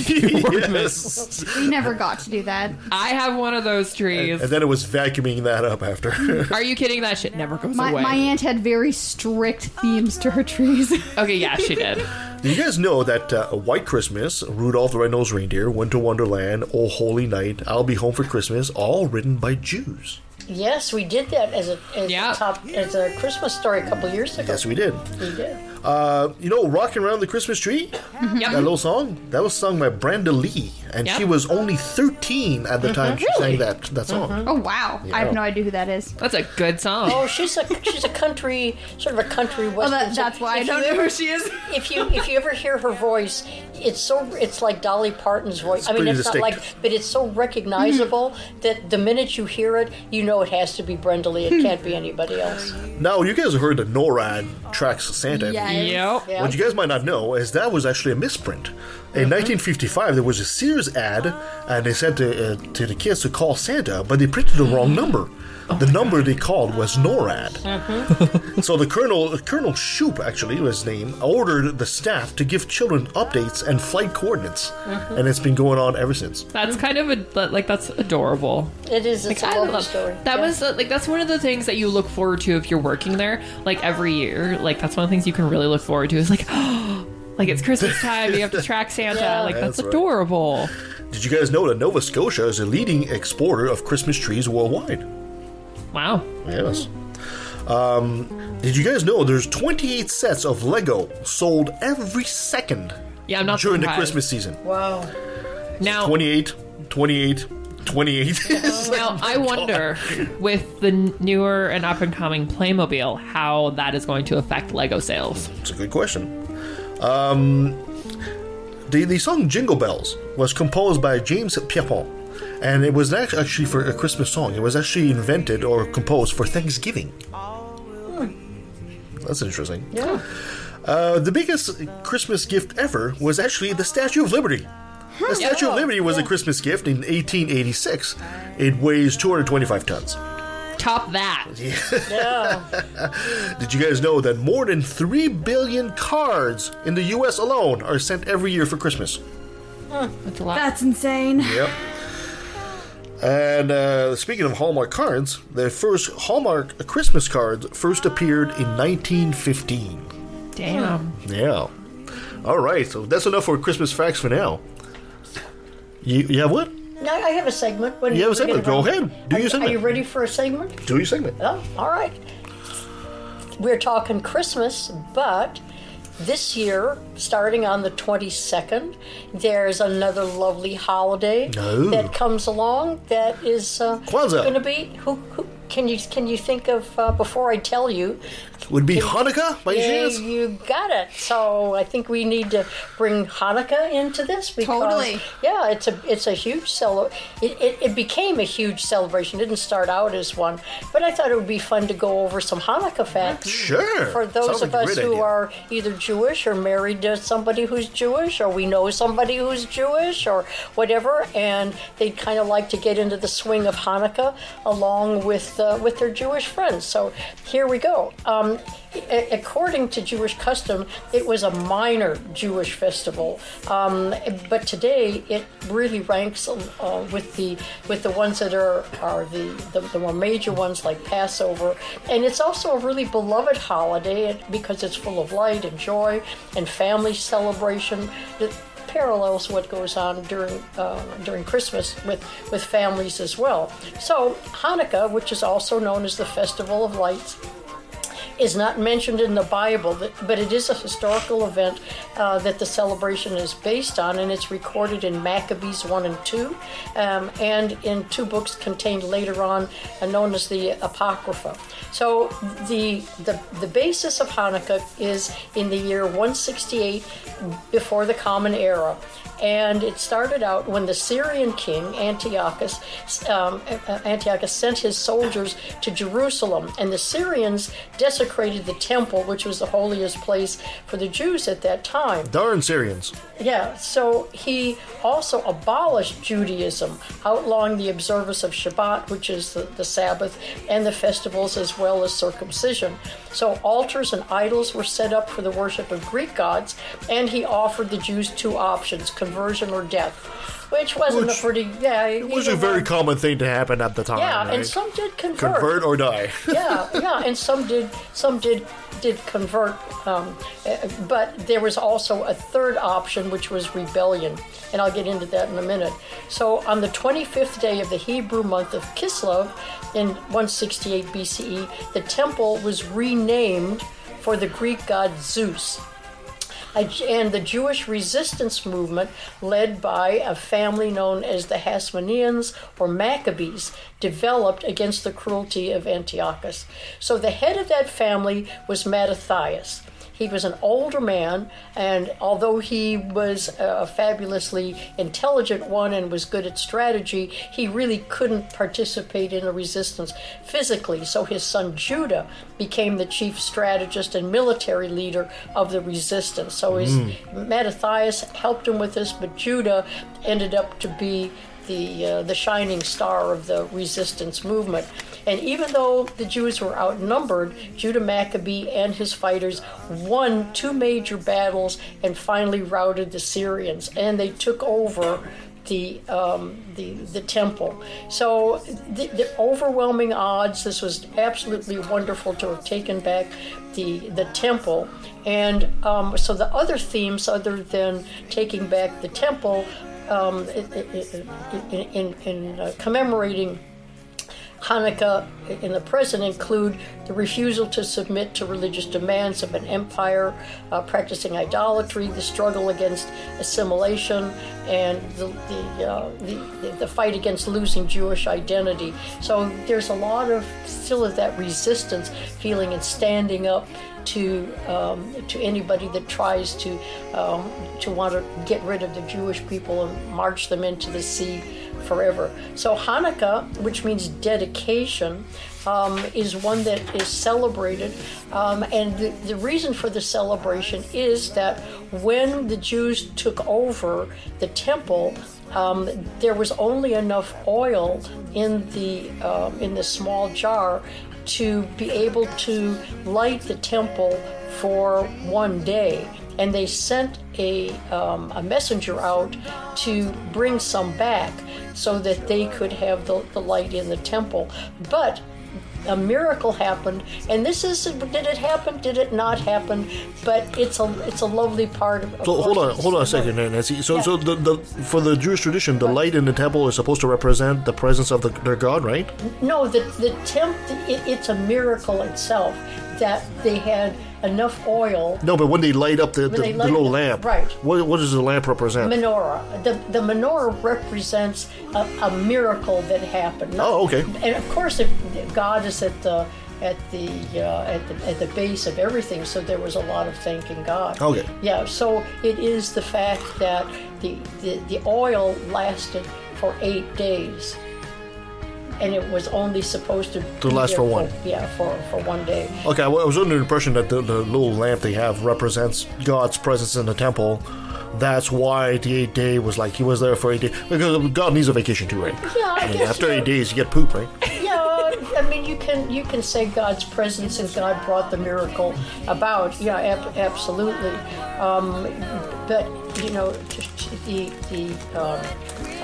Yes. We never got to do that. I have one of those trees. And then it was vacuuming that up after. *laughs* Are you kidding? That shit never goes My, away. my aunt had very strict themes to her trees. okay, yeah, she did. Did you guys know that uh, White Christmas, Rudolph the Red-Nosed Reindeer, Winter Wonderland, Oh Holy Night, I'll Be Home for Christmas, all written by Jews? Yes, we did that as a as Yeah. a top as a Christmas story a couple years ago. Yes, we did. we did. Uh, you know, Rocking Around the Christmas Tree? Yep. That little song? That was sung by Brenda Lee, and Yep. she was only 13 at the time she sang that that song. Oh wow! I have no idea who that is. That's a good song. Oh, she's a she's a country sort of a country Well, western. that, that's why I If don't you know ever- who she is. If you if you ever hear her voice, it's so it's like Dolly Parton's voice. I mean, pretty it's not like, but it's so recognizable that the minute you hear it, you know it has to be Brenda Lee. It can't be anybody else. Now, you guys have heard the NORAD tracks Santa. Yeah. Yep. Yeah. What you guys might not know is that was actually a misprint. In 1955, there was a Sears ad, and they said to, uh, to the kids to call Santa, but they printed the wrong number. The number they called was NORAD. *laughs* so the colonel, Colonel Shoup, actually was his name, ordered the staff to give children updates and flight coordinates, and it's been going on ever since. That's kind of a like that's adorable. It is. It's Like, a I love story. that Yeah. was uh, like that's one of the things that you look forward to if you're working there. Like every year, like that's one of the things you can really look forward to. Is like, *gasps* like it's Christmas time, you have to *laughs* track Santa. Yeah. like that's, That's right. adorable. Did you guys know that Nova Scotia is a leading exporter of Christmas trees worldwide? Wow. Yes. Um, did you guys know there's 28 sets of Lego sold every second Yeah, I'm not during the. Christmas season? Wow. Now, 28, 28, 28. *laughs* now *laughs* I wonder with the newer and up and coming Playmobil how that is going to affect Lego sales. It's a good question. Um, the, the song Jingle Bells was composed by James Pierpont, and it was act- actually for a Christmas song. It was actually invented or composed for Thanksgiving. That's interesting. Yeah. Uh, the biggest Christmas gift ever was actually the Statue of Liberty. The Statue of Liberty was a Christmas gift in 1886. It weighs 225 tons. Top that. Yeah. *laughs* Did you guys know that more than 3 billion cards in the US alone are sent every year for Christmas? That's a lot. That's insane. Yep. And uh, speaking of Hallmark cards, the first Hallmark Christmas cards first appeared in 1915. Damn. Yeah. All right, so that's enough for Christmas facts for now. You, you have what? Now I have a segment. When You have a segment. Go ahead. Do are, your segment. Are you ready for a segment? Do your segment. Oh, all right. We're talking Christmas, but this year, starting on the 22nd, there's another lovely holiday Oh. that comes along that is uh, Kwanzaa. going to be. Who, who can you can you think of uh, before I tell you? Would be Hanukkah by Yeah, chance? you got it. So I think we need to bring Hanukkah into this because Totally. yeah, it's a it's a huge cel. It, it, it became a huge celebration. It didn't start out as one, but I thought it would be fun to go over some Hanukkah facts. Sure. For those Sounds of like us who idea. are either Jewish or married to somebody who's Jewish, or we know somebody who's Jewish, or whatever, and they'd kind of like to get into the swing of Hanukkah along with uh, with their Jewish friends. So here we go. Um, according to Jewish custom, it was a minor Jewish festival, um, but today it really ranks uh, with the with the ones that are are the, the the more major ones like Passover, and it's also a really beloved holiday because it's full of light and joy and family celebration. That parallels what goes on during uh, during Christmas with with families as well. So Hanukkah, which is also known as the Festival of Lights is not mentioned in the Bible, but- it is a historical event uh, that the celebration is based on, and it's recorded in Maccabees 1 and 2, um, and in two books contained later on, uh, known as the Apocrypha. So the, the, the basis of Hanukkah is in the year 168 before the Common Era. And it started out when the Syrian king Antiochus, um, uh, Antiochus sent his soldiers to Jerusalem, and the Syrians desecrated the temple, which was the holiest place for the Jews at that time. Darn Syrians. Yeah, so he also abolished Judaism, outlawing the observance of Shabbat, which is the, the Sabbath, and the festivals as well as circumcision. So altars and idols were set up for the worship of Greek gods, and he offered the Jews two options conversion or death, which wasn't Which- a pretty, yeah. It was a very common thing to happen at the time. Yeah, right? and some did convert Convert or die. *laughs* yeah, yeah, and some did some did did convert, um, uh, but there was also a third option, which was rebellion, and I'll get into that in a minute. So on the 25th day of the Hebrew month of Kislev, in 168 BCE, the temple was renamed for the Greek god Zeus. And the Jewish resistance movement, led by a family known as the Hasmoneans or Maccabees, developed against the cruelty of Antiochus. So the head of that family was Mattathias. He was an older man, and although he was a fabulously intelligent one and was good at strategy, he really couldn't participate in the resistance physically. So his son Judah became the chief strategist and military leader of the resistance. So his mm. Mattathias helped him with this, but Judah ended up to be the uh, the shining star of the resistance movement. And even though the Jews were outnumbered, Judah Maccabee and his fighters won two major battles and finally routed the Syrians, and they took over the um, the the temple. So the, the overwhelming odds. This was absolutely wonderful to have taken back the the temple. And um, so the other themes, other than taking back the temple, um, in, in, in uh, commemorating Hanukkah in the present include the refusal to submit to religious demands of an empire uh, practicing idolatry, the struggle against assimilation, and the the, uh, the the fight against losing Jewish identity. So there's a lot of still of that resistance feeling and standing up to um, to anybody that tries to um, to want to get rid of the Jewish people and march them into the sea forever. So Hanukkah, which means dedication, um, is one that is celebrated, um, and the, the reason for the celebration is that when the Jews took over the temple. Um, there was only enough oil in the um, in the small jar to be able to light the temple for one day. And they sent a, um, a messenger out to bring some back so that they could have the, the light in the temple. But a miracle happened, and this is did it happen? Did it not happen? But it's a it's a lovely part of. So hold on, hold on a second, there, Nancy. So, Yeah. so the, the for the Jewish tradition, the light in the temple is supposed to represent the presence of the, their God, right? No, the the temp it, it's a miracle itself that they had enough oil No, but when they light up the, the, the little it- lamp, right. What, what does the lamp represent? menorah. The the menorah represents a, a miracle that happened. Oh, okay. And of course, if God is at the at the, uh, at the at the base of everything, so there was a lot of thanking God. Okay. Yeah. So it is the fact that the the, the oil lasted for eight days. And it was only supposed to To be last for one. Yeah, for, for one day. Okay, I was under the impression that the, the little lamp they have represents God's presence in the temple. That's why the eight day was like he was there for eight days. Because God needs a vacation too, right? Yeah, I mean, guess, after eight days, you get poop, right? *laughs* Yeah, I mean, you can you can say God's presence and God brought the miracle about. Yeah, ab- absolutely. Um, but you know, just the the um,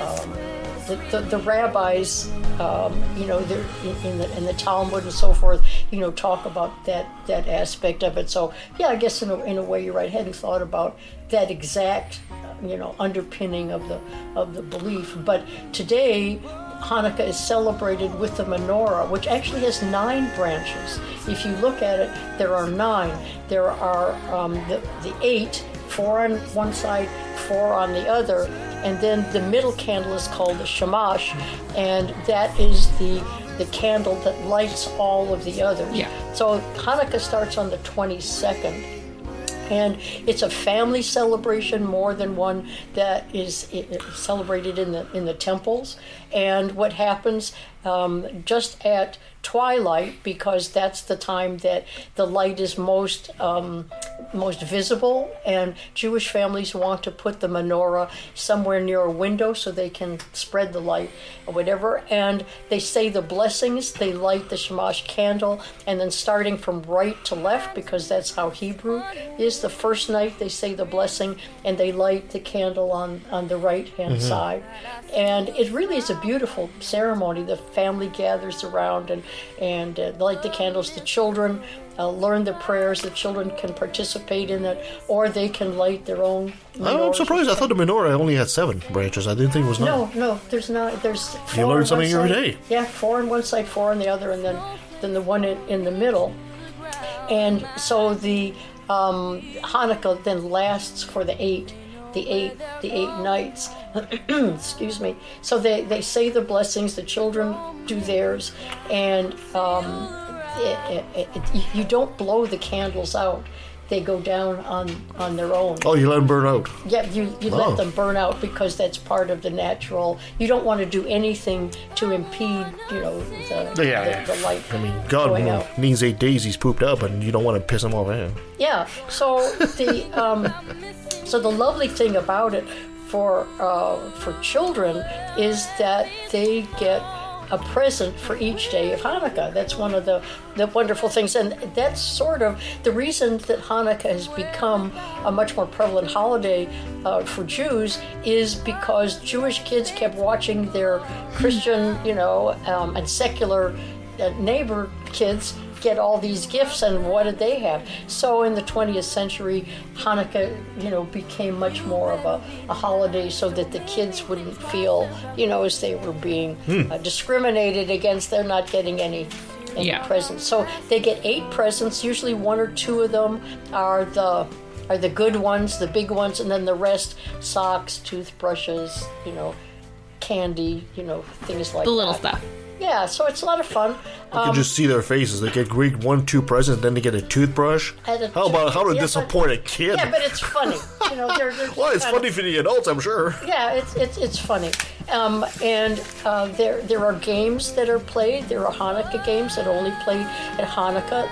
um, the, the, the rabbis, um, you know, in, the in the Talmud and so forth, you know, talk about that that aspect of it. So yeah, I guess in a, in a way you're right. I hadn't thought about that exact, you know, underpinning of the of the belief. But today, Hanukkah is celebrated with the menorah, which actually has nine branches. If you look at it, there are nine. There are um, the, the eight, four on one side, four on the other, and then the middle candle is called the shamash, and that is the the candle that lights all of the others. Yeah. So Hanukkah starts on the 22nd and it's a family celebration more than one that is celebrated in the in the temples. And what happens um, just at twilight, because that's the time that the light is most um, most visible, and Jewish families want to put the menorah somewhere near a window so they can spread the light or whatever. And they say the blessings. They light the shamash candle, and then starting from right to left, because that's how Hebrew is. The first night they say the blessing, and they light the candle on on the right hand side, and it really is a beautiful ceremony. The family gathers around and and uh, light the candles. The children uh, learn the prayers. The children can participate in it, or they can light their own. Oh, I'm surprised. I thought the menorah only had seven branches. I didn't think it was nine. No, no, there's not. There's four learn on something every day. Yeah, four on one side, four on the other, and then then the one in, in the middle. and so the um, Hanukkah then lasts for the eight, the eight, the eight nights. *clears throat* Excuse me. So they, they say the blessings. The children do theirs, and um, it, it, it, you don't blow the candles out. They go down on on their own. Oh, you let them burn out. Yeah, you, you Oh. let them burn out because that's part of the natural. You don't want to do anything to impede, you know, the, Yeah, the, the light I mean, God going will- out. needs eight days. He's pooped up, and you don't want to piss him off. Eh? Yeah. So the um, so the lovely thing about it for uh, for children is that they get a present for each day of Hanukkah. That's one of the, the wonderful things, and that's sort of the reason that Hanukkah has become a much more prevalent holiday uh, for Jews is because Jewish kids kept watching their Christian, you know, um, and secular uh, neighbor kids get all these gifts and what did they have so in the 20th century hanukkah you know became much more of a, a holiday so that the kids wouldn't feel you know as they were being uh, discriminated against they're not getting any any Yeah. presents so they get eight presents usually one or two of them are the are the good ones the big ones and then the rest socks toothbrushes you know candy you know things like that. The little that. stuff. Yeah so it's a lot of fun You can just see their faces. They get great one, two presents, then they get a toothbrush. A How about how to yeah, but- disappoint a kid? Yeah, but it's funny. You know, they're, they're *laughs* well, it's kind of- funny for the adults, I'm sure. Yeah, it's it's it's funny. Um, and uh, there there are games that are played. There are Hanukkah games that only play at Hanukkah.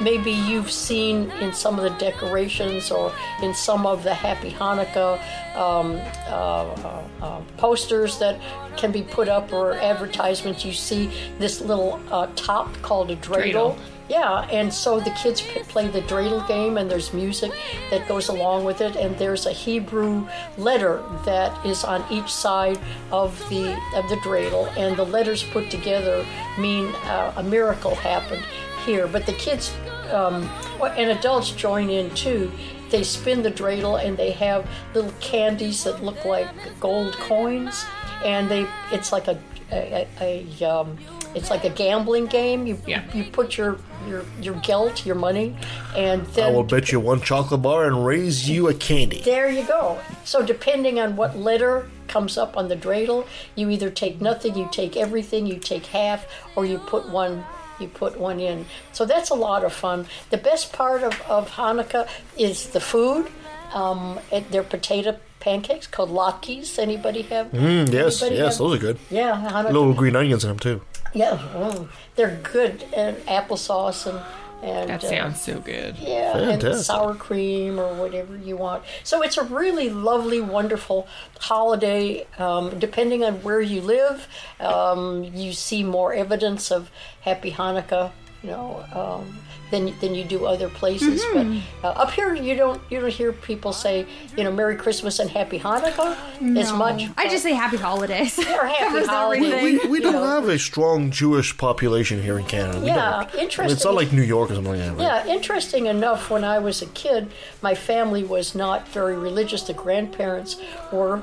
Maybe you've seen in some of the decorations or in some of the Happy Hanukkah um, uh, uh, uh, posters that can be put up or advertisements. You see this little uh, top called a dreidel. Dreidel. Yeah, and so the kids play the dreidel game, and there's music that goes along with it, and there's a Hebrew letter that is on each side of the of the dreidel, and the letters put together mean uh, a miracle happened here. But the kids um, and adults join in too. They spin the dreidel, and they have little candies that look like gold coins, and they it's like a a, a, a um, it's like a gambling game. You Yeah. you put your your your gelt, your money, and then I will bet you one chocolate bar and raise you a candy. there you go. So depending on what letter comes up on the dreidel, you either take nothing, you take everything, you take half, or you put one you put one in. So that's a lot of fun. The best part of, of Hanukkah is the food. Um, they're potato pancakes called latkes. Anybody have? Mm, yes, anybody yes, have- those are good. Yeah, Hanukkah. Little green onions in them too. Yeah, mm, they're good. And applesauce and and That uh, sounds so good. yeah, and Fantastic. sour cream or whatever you want. So it's a really lovely, wonderful holiday. Um, depending on where you live, um, you see more evidence of Happy Hanukkah. You know. Um, than, than you do other places, Mm-hmm. but uh, up here you don't you don't hear people say you know Merry Christmas and Happy Hanukkah as much. I just say happy holidays. *laughs* or Happy *laughs* Holidays. We, we don't know. have a strong Jewish population here in Canada. We Yeah, don't. interesting. It's not like New York or something like that. right? Yeah, interesting enough, when I was a kid, my family was not very religious. The grandparents were.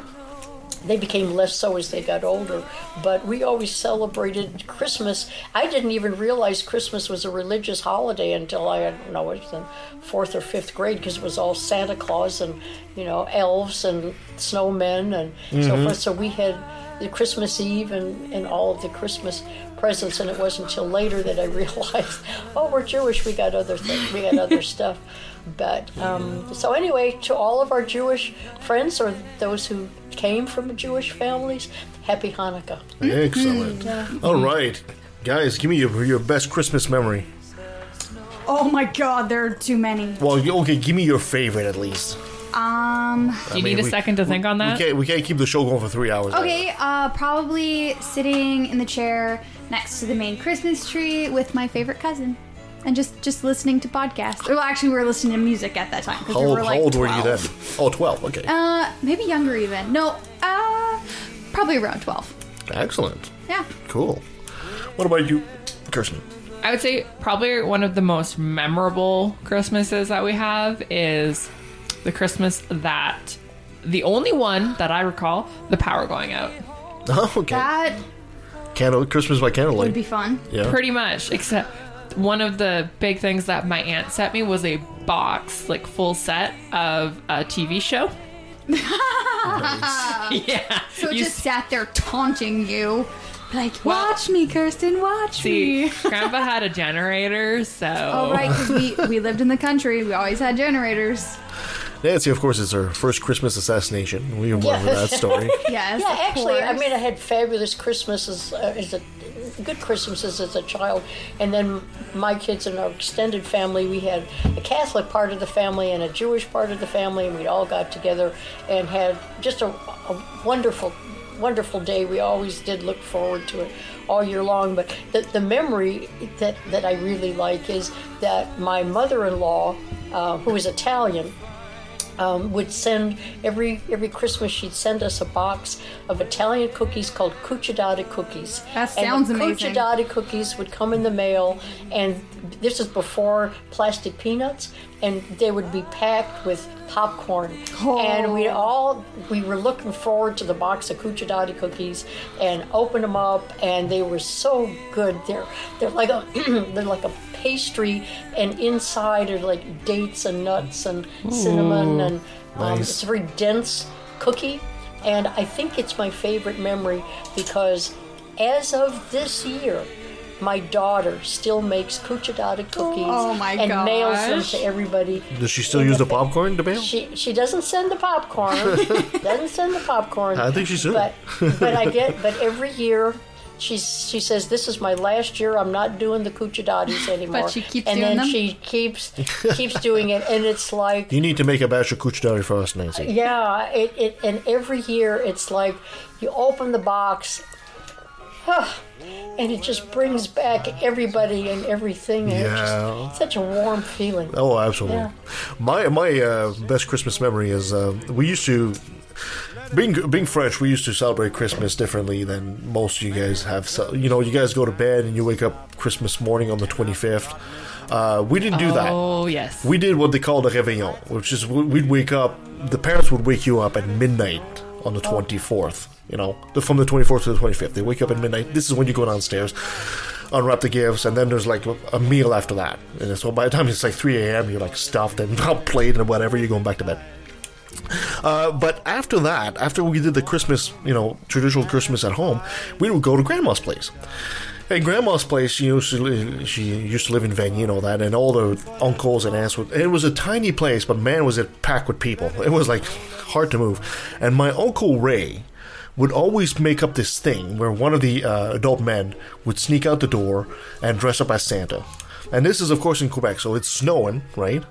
They became less so as they got older, but we always celebrated Christmas. I didn't even realize Christmas was a religious holiday until I, I don't know, it was in fourth or fifth grade because it was all Santa Claus and, you know, elves and snowmen and so mm-hmm. forth. So we had the Christmas Eve and, and all of the Christmas presents, and it wasn't until later that I *laughs* realized, oh, we're Jewish. We got other things. We got other stuff. But um, so anyway, to all of our Jewish friends or those who came from Jewish families, Happy Hanukkah. Excellent. All right, guys, give me your, your best Christmas memory. Oh my god, there are too many. Well, okay, give me your favorite at least. Um. Do you mean, need a we- second to think on We that? can't we can't keep the show going for three hours. Okay. Uh, probably sitting in the chair next to the main Christmas tree with my favorite cousin, and just just listening to podcasts. Well, actually, we were listening to music at that time because How we old, were how like old were you then? Oh, 12. Okay. Uh, maybe younger even. No. Uh, probably around twelve. Excellent. Yeah. Cool. What about you, Kirsten? I would say probably one of the most memorable Christmases that we have is the Christmas that the only one that I recall the power going out. *laughs* Oh, okay. That Candle Christmas by candlelight. would be fun. yeah. Pretty much, except one of the big things that my aunt sent me was a box, like full set of a TV show. *laughs* *laughs* yeah. So it You just sat there taunting you. Like, watch me, Kirsten, watch see, me. *laughs* Grandpa had a generator, so Oh, right, because we, we lived in the country. We always had generators. Nancy, of course, is her first Christmas assassination. We remember that story. *laughs* Yes. Yeah, of actually, I mean, I had fabulous Christmases uh, as a good Christmases as a child, and then my kids and our extended family, we had a Catholic part of the family and a Jewish part of the family, and we all got together and had just a, a wonderful, wonderful day. We always did look forward to it all year long. But the, the memory that that I really like is that my mother-in-law, uh, who was Italian um, would send every every Christmas. She'd send us a box of Italian cookies called cucciadati cookies. That sounds and the amazing. Cucciadati cookies would come in the mail, and this is before plastic peanuts, and they would be packed with popcorn. And we all we were looking forward to the box of cucciadati cookies, and opened them up, and they were so good. They're they're like a *clears throat* they're like a pastry, and inside are like dates and nuts and cinnamon, and um, nice. it's a very dense cookie. And I think it's my favorite memory because as of this year, my daughter still makes cucciadati oh, cookies Oh my and mails them to everybody. Does she still use the popcorn to mail? She she doesn't send the popcorn. *laughs* doesn't send the popcorn. I think she should. But but I get *laughs* but every year. She's, she says this is my last year. I'm not doing the cucciadatis anymore. *laughs* but she keeps and doing then them? she keeps keeps doing it, and it's like You need to make a batch of cucciadati for us, Nancy. yeah, it, it and every year it's like you open the box, *sighs* and it just brings back everybody and everything. And Yeah. just such a warm feeling. Oh, absolutely. Yeah. My my uh, best Christmas memory is uh, we used to being being French. We used to celebrate Christmas differently than most of you guys have. So, you know, you guys go to bed and you wake up Christmas morning on the twenty fifth. Uh, we didn't do that. Oh yes. We did what they call the réveillon, which is we'd wake up. The parents would wake you up at midnight on the twenty fourth. You know, from the twenty fourth to the twenty fifth. They wake up at midnight. This is when you go downstairs, unwrap the gifts, and then there's like a, meal after that. And so by the time it's like three a.m., you're like stuffed and *laughs* not played and whatever. You're going back to bed. Uh, but after that, after we did the Christmas, you know, traditional Christmas at home, we would go to Grandma's place. And Grandma's place, she used to she used to live in Vanier, and all that, and all the uncles and aunts. Would, it was a tiny place, but man, was it packed with people. It was like hard to move. And my uncle Ray would always make up this thing where one of the uh, adult men would sneak out the door and dress up as Santa. And this is, of course, in Quebec, so it's snowing, right?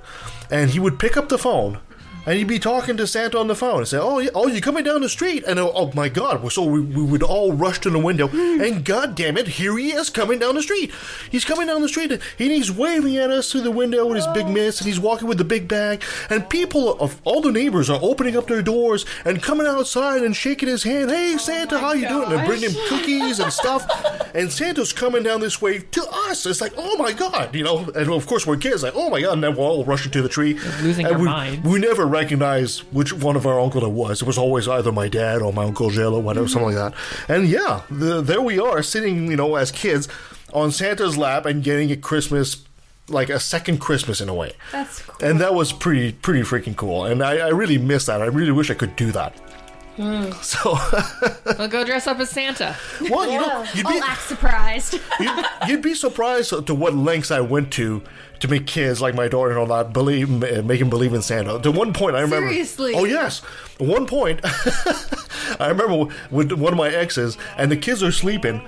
And he would pick up the phone and he'd be talking to Santa on the phone and say, "Oh, yeah, oh, you're coming down the street!" And oh, oh my God! So we, we would all rush to the window, hmm. and God damn it, here he is coming down the street. He's coming down the street, and he's waving at us through the window with his big mitts, and he's walking with the big bag. And people of all the neighbors are opening up their doors and coming outside and shaking his hand. Hey, oh Santa, how you doing? And bringing him cookies and stuff. And Santa's coming down this way to us. It's like, oh my God, you know. And of course, we're kids, like, oh my God, and then we're all rushing to the tree, losing and our we, minds. we never recognized which one of our uncle it was. It was always either my dad or my uncle Gilles or whatever, mm-hmm. something like that. And yeah, the, there we are sitting, you know, as kids on Santa's lap and getting a Christmas, like a second Christmas in a way. That's cool. And that was pretty, pretty freaking cool. And I, I really miss that. I really wish I could do that. Mm. *laughs* So, *laughs* Well, go dress up as Santa. well, you know, you'd I'll be, act surprised. *laughs* you'd, you'd be surprised to what lengths I went to to make kids like my daughter and all that believe, make them believe in Santa. To one point, I remember. Seriously? Oh yes. One point, I remember with one of my exes, and the kids are sleeping.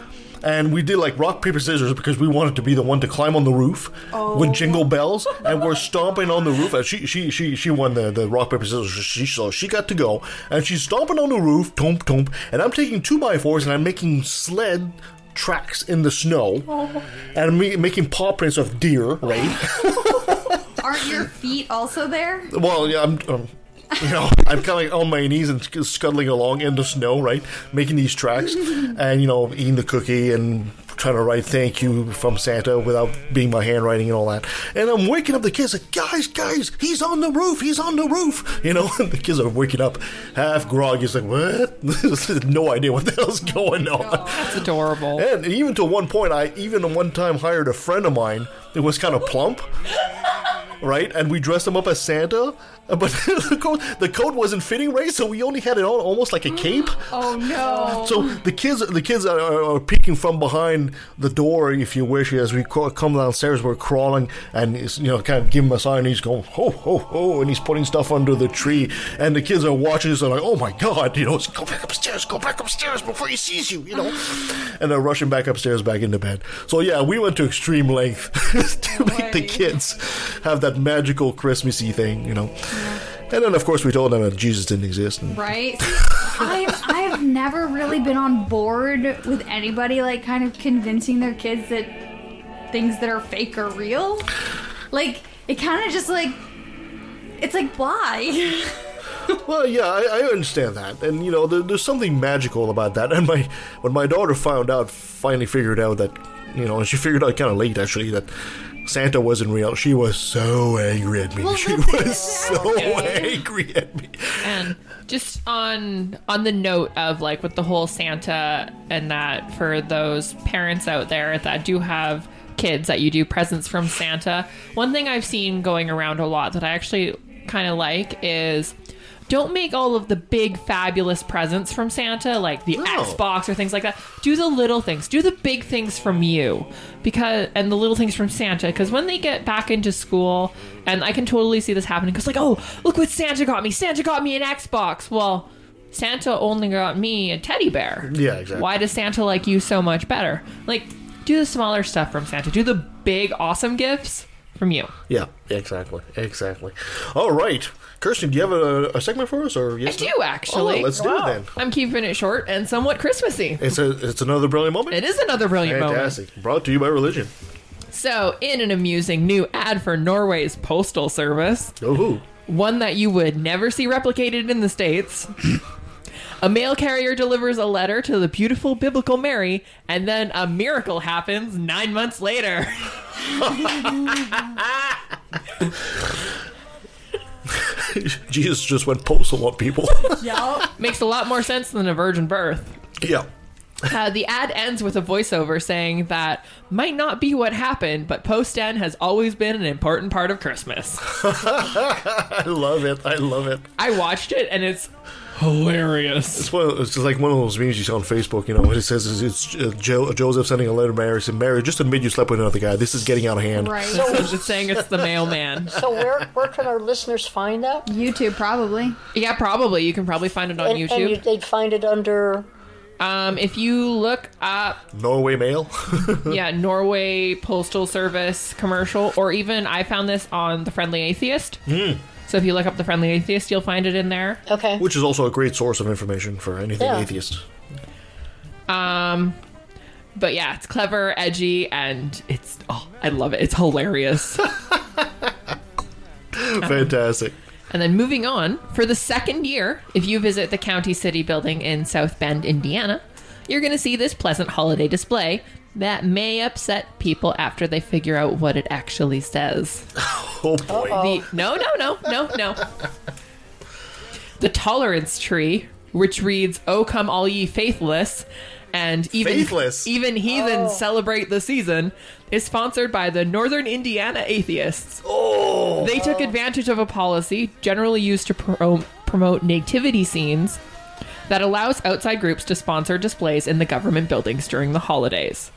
And we did like rock paper scissors because we wanted to be the one to climb on the roof with jingle bells, *laughs* and we're stomping on the roof. And she she she she won the, the rock paper scissors. She so she got to go, and she's stomping on the roof, tomp tomp. And I'm taking two by fours and I'm making sled tracks in the snow, and I'm making paw prints of deer. Right. *laughs* Aren't your feet also there? Well, yeah, I'm, um, *laughs* you know, I'm kind of like on my knees and scuttling along in the snow, right, making these tracks, *laughs* and you know, eating the cookie and trying to write "thank you" from Santa without being my handwriting and all that. And I'm waking up the kids, like, guys, guys, he's on the roof, he's on the roof. *laughs* You know, and the kids are waking up half groggy. It's like, what? no idea what the hell's going on. Oh, that's adorable. And even to one point, I even one time hired a friend of mine It was kind of plump, right? And we dressed him up as Santa, *laughs* but the coat the coat wasn't fitting right, so we only had it on almost like a cape. *gasps* Oh no. So the kids, the kids are, are peeking from behind the door, if you wish, as we co- come downstairs. We're crawling, and you know, kind of give him a sign. And he's going ho ho ho, and he's putting stuff under the tree. And the kids are watching this. They're like, oh my god, you know, go back upstairs, go back upstairs before he sees you, you know. *sighs* and they're rushing back upstairs, back into bed. So yeah, we went to extreme length *laughs* to make the kids have that magical Christmassy thing, you know. And then, of course, we told them that Jesus didn't exist. And Right? I've, I've never really been on board with anybody like kind of convincing their kids that things that are fake are real. Like, it kind of just like, it's like why? *laughs* Well, yeah, I, I understand that, and you know, there, there's something magical about that. *laughs* And my when my daughter found out, finally figured out that, you know, and she figured out kind of late actually that Santa wasn't real. She was so angry at me. Well, she was so angry at me. And just on on the note of like with the whole Santa and that for those parents out there that do have kids that you do presents from Santa, one thing I've seen going around a lot that I actually kind of like is don't make all of the big fabulous presents from Santa like the No. Xbox or things like that. Do the little things. Do the big things from you because and the little things from Santa because when they get back into school and I can totally see this happening because like oh look what Santa got me. Santa got me an Xbox. Well, Santa only got me a teddy bear. Yeah, exactly. Why does Santa like you so much better? Like do the smaller stuff from Santa. Do the big awesome gifts from you. Yeah, exactly, exactly. All right, Kirsten, do you have a, a segment for us, or yes? I do Oh, actually. let's do it then. I'm keeping it short and somewhat Christmassy. It's a it's another brilliant moment. It is another brilliant moment. Fantastic. Brought to you by religion. So, in an amusing new ad for Norway's postal service, Oh, one that you would never see replicated in the States, a mail carrier delivers a letter to the beautiful biblical Mary, and then a miracle happens nine months later. *laughs* *laughs* *laughs* Jesus just went postal on people. *laughs* Yeah, makes a lot more sense than a virgin birth. yeah. Uh, the ad ends with a voiceover saying that might not be what happened, but Posten has always been an important part of Christmas. *laughs* I love it. I love it. I watched it and it's hilarious. It's, one of, it's like one of those memes you see on Facebook, you know, when it says it's, it's uh, jo- Joseph sending a letter to Mary Said Mary, just admit you slept with another guy. This is getting out of hand. right. So *laughs* It's saying it's the mailman. So where where can our listeners find that? YouTube probably. Yeah, probably. You can probably find it on And, and YouTube. you, they'd find it under. Um, if you look up, Norway mail. *laughs* yeah, Norway Postal Service commercial, or even I found this on The Friendly Atheist. Hmm. So if you look up The Friendly Atheist, you'll find it in there. Okay. Which is also a great source of information for anything Yeah. atheist. Um, but yeah, it's clever, edgy, and it's oh, I love it. It's hilarious. *laughs* Fantastic. and then moving on, for the second year, if you visit the County City building in South Bend, Indiana, you're going to see this pleasant holiday display that may upset people after they figure out what it actually says. *laughs* Oh boy. The no, no, no, no, no. The tolerance tree, which reads, "Oh come all ye faithless," and even Faithless? even heathens oh. celebrate the season, is sponsored by the Northern Indiana Atheists. Oh. They took advantage of a policy generally used to pro- promote nativity scenes that allows outside groups to sponsor displays in the government buildings during the holidays.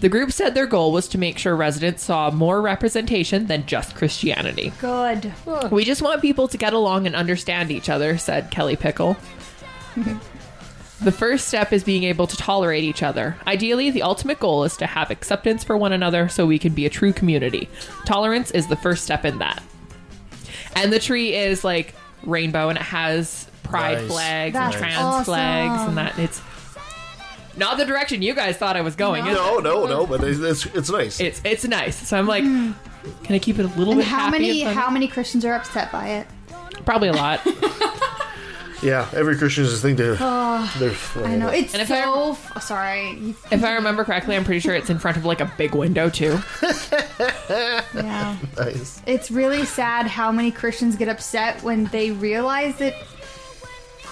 The group said their goal was to make sure residents saw more representation than just Christianity. Good. We just want people to get along and understand each other, said Kelly Pickle. *laughs* the first step is being able to tolerate each other. Ideally, the ultimate goal is to have acceptance for one another so we can be a true community. Tolerance is the first step in that. And the tree is like rainbow and it has pride Nice. flags That's and trans awesome. flags and that it's not the direction you guys thought I was going. is it? No, no, no, but it's, it's, it's nice. It's it's nice. So I'm like, can I keep it a little And bit how happy many and fun? how many Christians are upset by it? Probably a lot. *laughs* yeah, every Christian is a thing to. they're- I know it's And if I- so. f- sorry. You- If I remember correctly, I'm pretty sure it's in front of like a big window too. *laughs* Yeah. *laughs* Nice. It's really sad how many Christians get upset when they realize that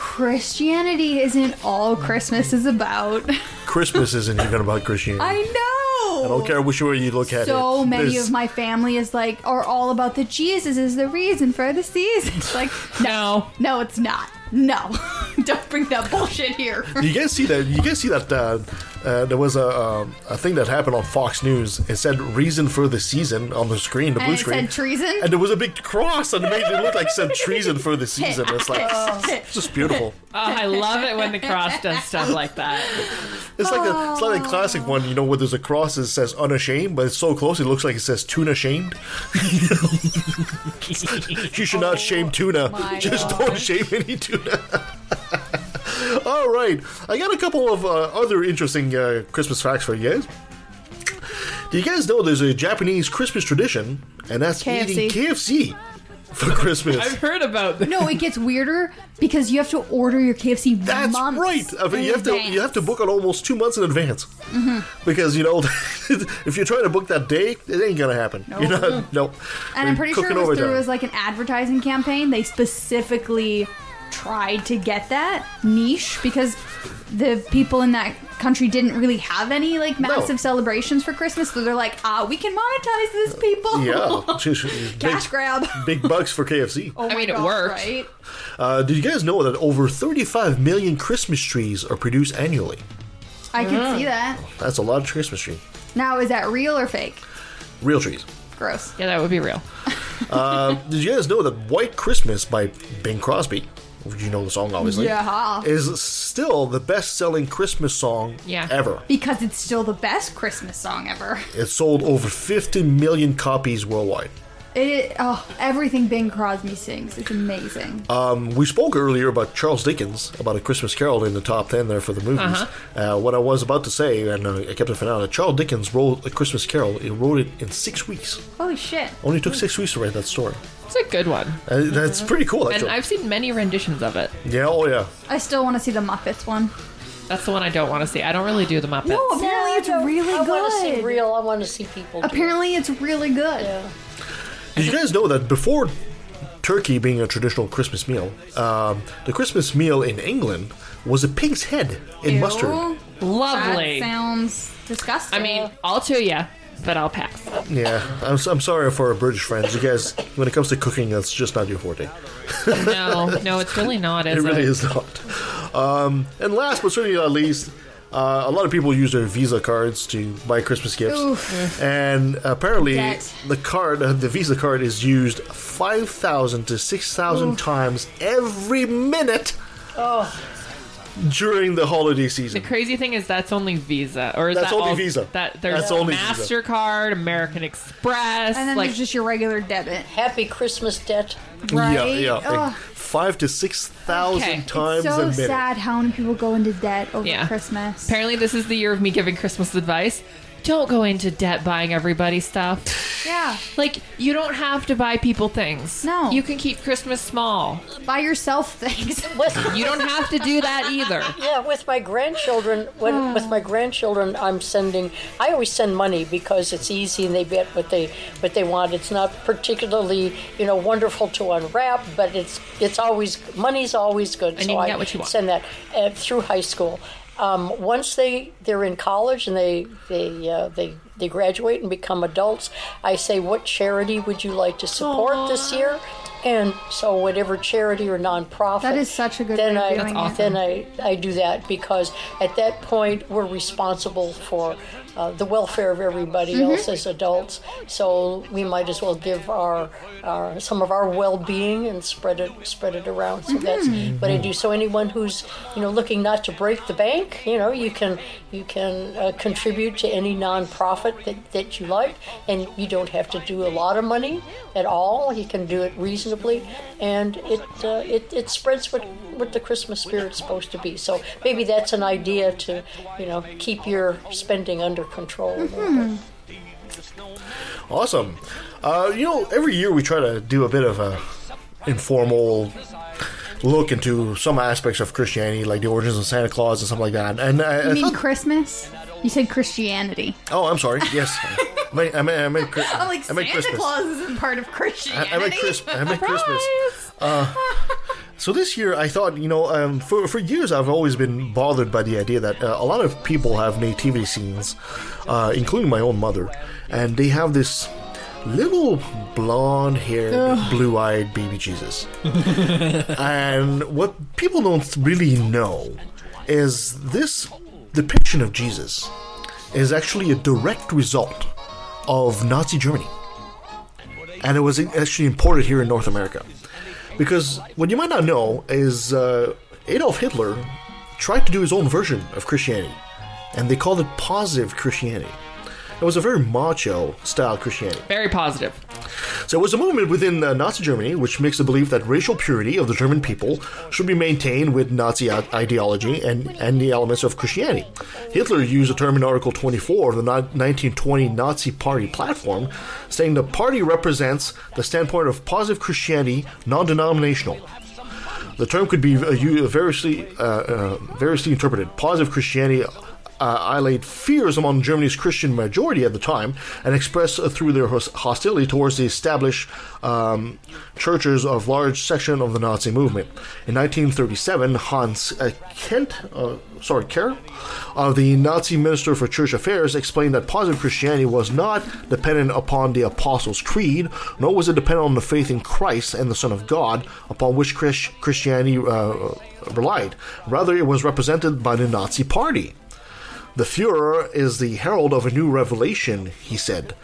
Christianity isn't all Christmas is about. Christmas isn't even about Christianity. I know. I don't care which way you look at it. so many There's- of my family is like are all about the Jesus is the reason for the season. It's like No. no, it's not. No, *laughs* don't bring that bullshit here. you guys see that? You guys see that? Uh, uh, there was a um, a thing that happened on Fox News. It said "reason for the season" on the screen, the blue And it screen, said treason. and there was a big cross, and it made it look like it said "treason for the season." It's like *laughs* it's just beautiful. *laughs* Oh, I love it when the cross does stuff like that. It's like a, it's like a classic one, you know, where there's a cross that says "unashamed," but it's so close it looks like it says "tuna shamed." *laughs* you should not shame tuna. my Just don't shame any tuna. *laughs* All right, I got a couple of uh, other interesting uh, Christmas facts for you guys. Do you guys know there's a Japanese Christmas tradition, and that's eating KFC. KFC for Christmas? I've heard about this. no, it gets weirder because you have to order your KFC. That's months right. I mean, in you have to advance. Mm-hmm. you have to book it almost two months in advance because you know *laughs* if you're trying to book that day, it ain't gonna happen. You're not. *laughs* Nope. And I'm You're pretty sure cooking it was overtime. through as like an advertising campaign. They specifically tried to get that niche because the people in that country didn't really have any like massive celebrations for Christmas. So they're like, ah, we can monetize this, people. Yeah, *laughs* Just- big, Cash grab. *laughs* big bucks for KFC. Oh I my mean, it gosh, worked. right? Uh, did you guys know that over 35 million Christmas trees are produced annually? I can see that. That's a lot of Christmas tree. Now, is that real or fake? Real trees. Gross. Yeah, that would be real. *laughs* Did you guys know that White Christmas by Bing Crosby, you know the song obviously, Yeah. is still the best-selling Christmas song Yeah. ever. Because it's still the best Christmas song ever. It sold over 50 million copies worldwide. It oh everything Bing Crosby sings. It's amazing. We spoke earlier about Charles Dickens, about a Christmas Carol in the top 10 there for the movies. uh what I was about to say, and uh, I kept it for now, that Charles Dickens wrote a Christmas Carol. He wrote it in six weeks. Holy shit. Only took six weeks to write that story. It's a good one. Uh, that's pretty cool, And. I've seen many renditions of it. yeah, oh yeah. I still want to see the Muppets one. That's the one I don't want to see. I don't really do the Muppets. No, apparently it's really I want to see good. real. I want to see people. do it. Apparently it's really good. Yeah. Did you guys know that before turkey being a traditional Christmas meal, um, the Christmas meal in England was a pig's head in Ew. mustard? Lovely. That sounds disgusting. I mean, I'll to you, but I'll pass. Yeah, I'm, I'm sorry for our British friends. You guys, when it comes to cooking, that's just not your forte. No, no, it's really not, *laughs* it really it? is not. Um, and last but certainly not least, uh, a lot of people use their Visa cards to buy Christmas gifts, Oof. and apparently Debt. the card, uh, *laughs* the Visa card, is used five thousand to six thousand times every minute during the holiday season. The crazy thing is that's only Visa, or is That's that only all- Visa. That there's That's only Visa. Mastercard, American Express, and then like there's just your regular debit. Happy Christmas debt. Right? Yeah, yeah, like Ugh. Five to six thousand Okay. times so a minute. It's so sad how many people go into debt over Yeah. Christmas. Apparently, this is the year of me giving Christmas advice. Don't go into debt buying everybody stuff. yeah. Like, you don't have to buy people things. No. You can keep Christmas small. Buy yourself things. *laughs* *laughs* You don't have to do that either. yeah, with my grandchildren, when with my grandchildren, I'm sending. I always send money because it's easy and they get what they what they want. It's not particularly you know wonderful to unwrap, but it's it's always money's always good. And so you can I get what you want. send that uh, through high school. Um, once they they're in college and they they uh, they they graduate and become adults, I say, what charity would you like to support this year? And so whatever charity or nonprofit. That is such a good then I, doing That's it. Then I, I do that because at that point we're responsible for uh, the welfare of everybody Mm-hmm. else as adults. So we might as well give our, our some of our well-being and spread it spread it around. So that's Mm-hmm. what I do. So anyone who's you know looking not to break the bank, you know, you can you can uh, contribute to any nonprofit that, that you like, and you don't have to do a lot of money at all. You can do it reasonably, and it uh, it, it spreads what what the Christmas spirit's supposed to be. So maybe that's an idea to you know keep your spending under control. a little bit. Hmm. Awesome. Uh, you know, every year we try to do a bit of a informal look into some aspects of Christianity, like the origins of Santa Claus and something like that. And uh, I, I You mean thought- Christmas? You said Christianity. oh, I'm sorry. Yes, I meant, I meant, I meant, Chri- I'm like I meant Santa Christmas. Claus isn't part of Christianity. I meant Christmas. I meant Christmas. *laughs* Surprise! Uh, So this year, I thought, you know, um, for for years, I've always been bothered by the idea that uh, a lot of people have nativity scenes, uh, including my own mother, and they have this little blonde-haired, blue-eyed baby Jesus. *laughs* and what people don't really know is this depiction of Jesus is actually a direct result of Nazi Germany. And it was actually imported here in North America. Because what you might not know is uh, Adolf Hitler tried to do his own version of Christianity, and they called it positive Christianity. It was a very macho style Christianity. Very positive. So it was a movement within uh, Nazi Germany which makes the belief that racial purity of the German people should be maintained with Nazi ideology and, and the elements of Christianity. Hitler used the term in Article 24 of the ni- 1920 Nazi Party platform, saying the party represents the standpoint of positive Christianity, non-denominational. The term could be uh, variously, uh, uh, variously interpreted. Positive Christianity uh, allayed fears among Germany's Christian majority at the time and expressed uh, through their hostility towards the established um, churches of large section of the Nazi movement. In 1937, Hans uh, Kent, uh, sorry, Kerrl, uh, the Nazi Minister for Church Affairs, explained that positive Christianity was not dependent upon the Apostles' Creed, nor was it dependent on the faith in Christ and the Son of God, upon which Chris- Christianity uh, relied. Rather, it was represented by the Nazi Party. The Fuhrer is the herald of a new revelation, he said.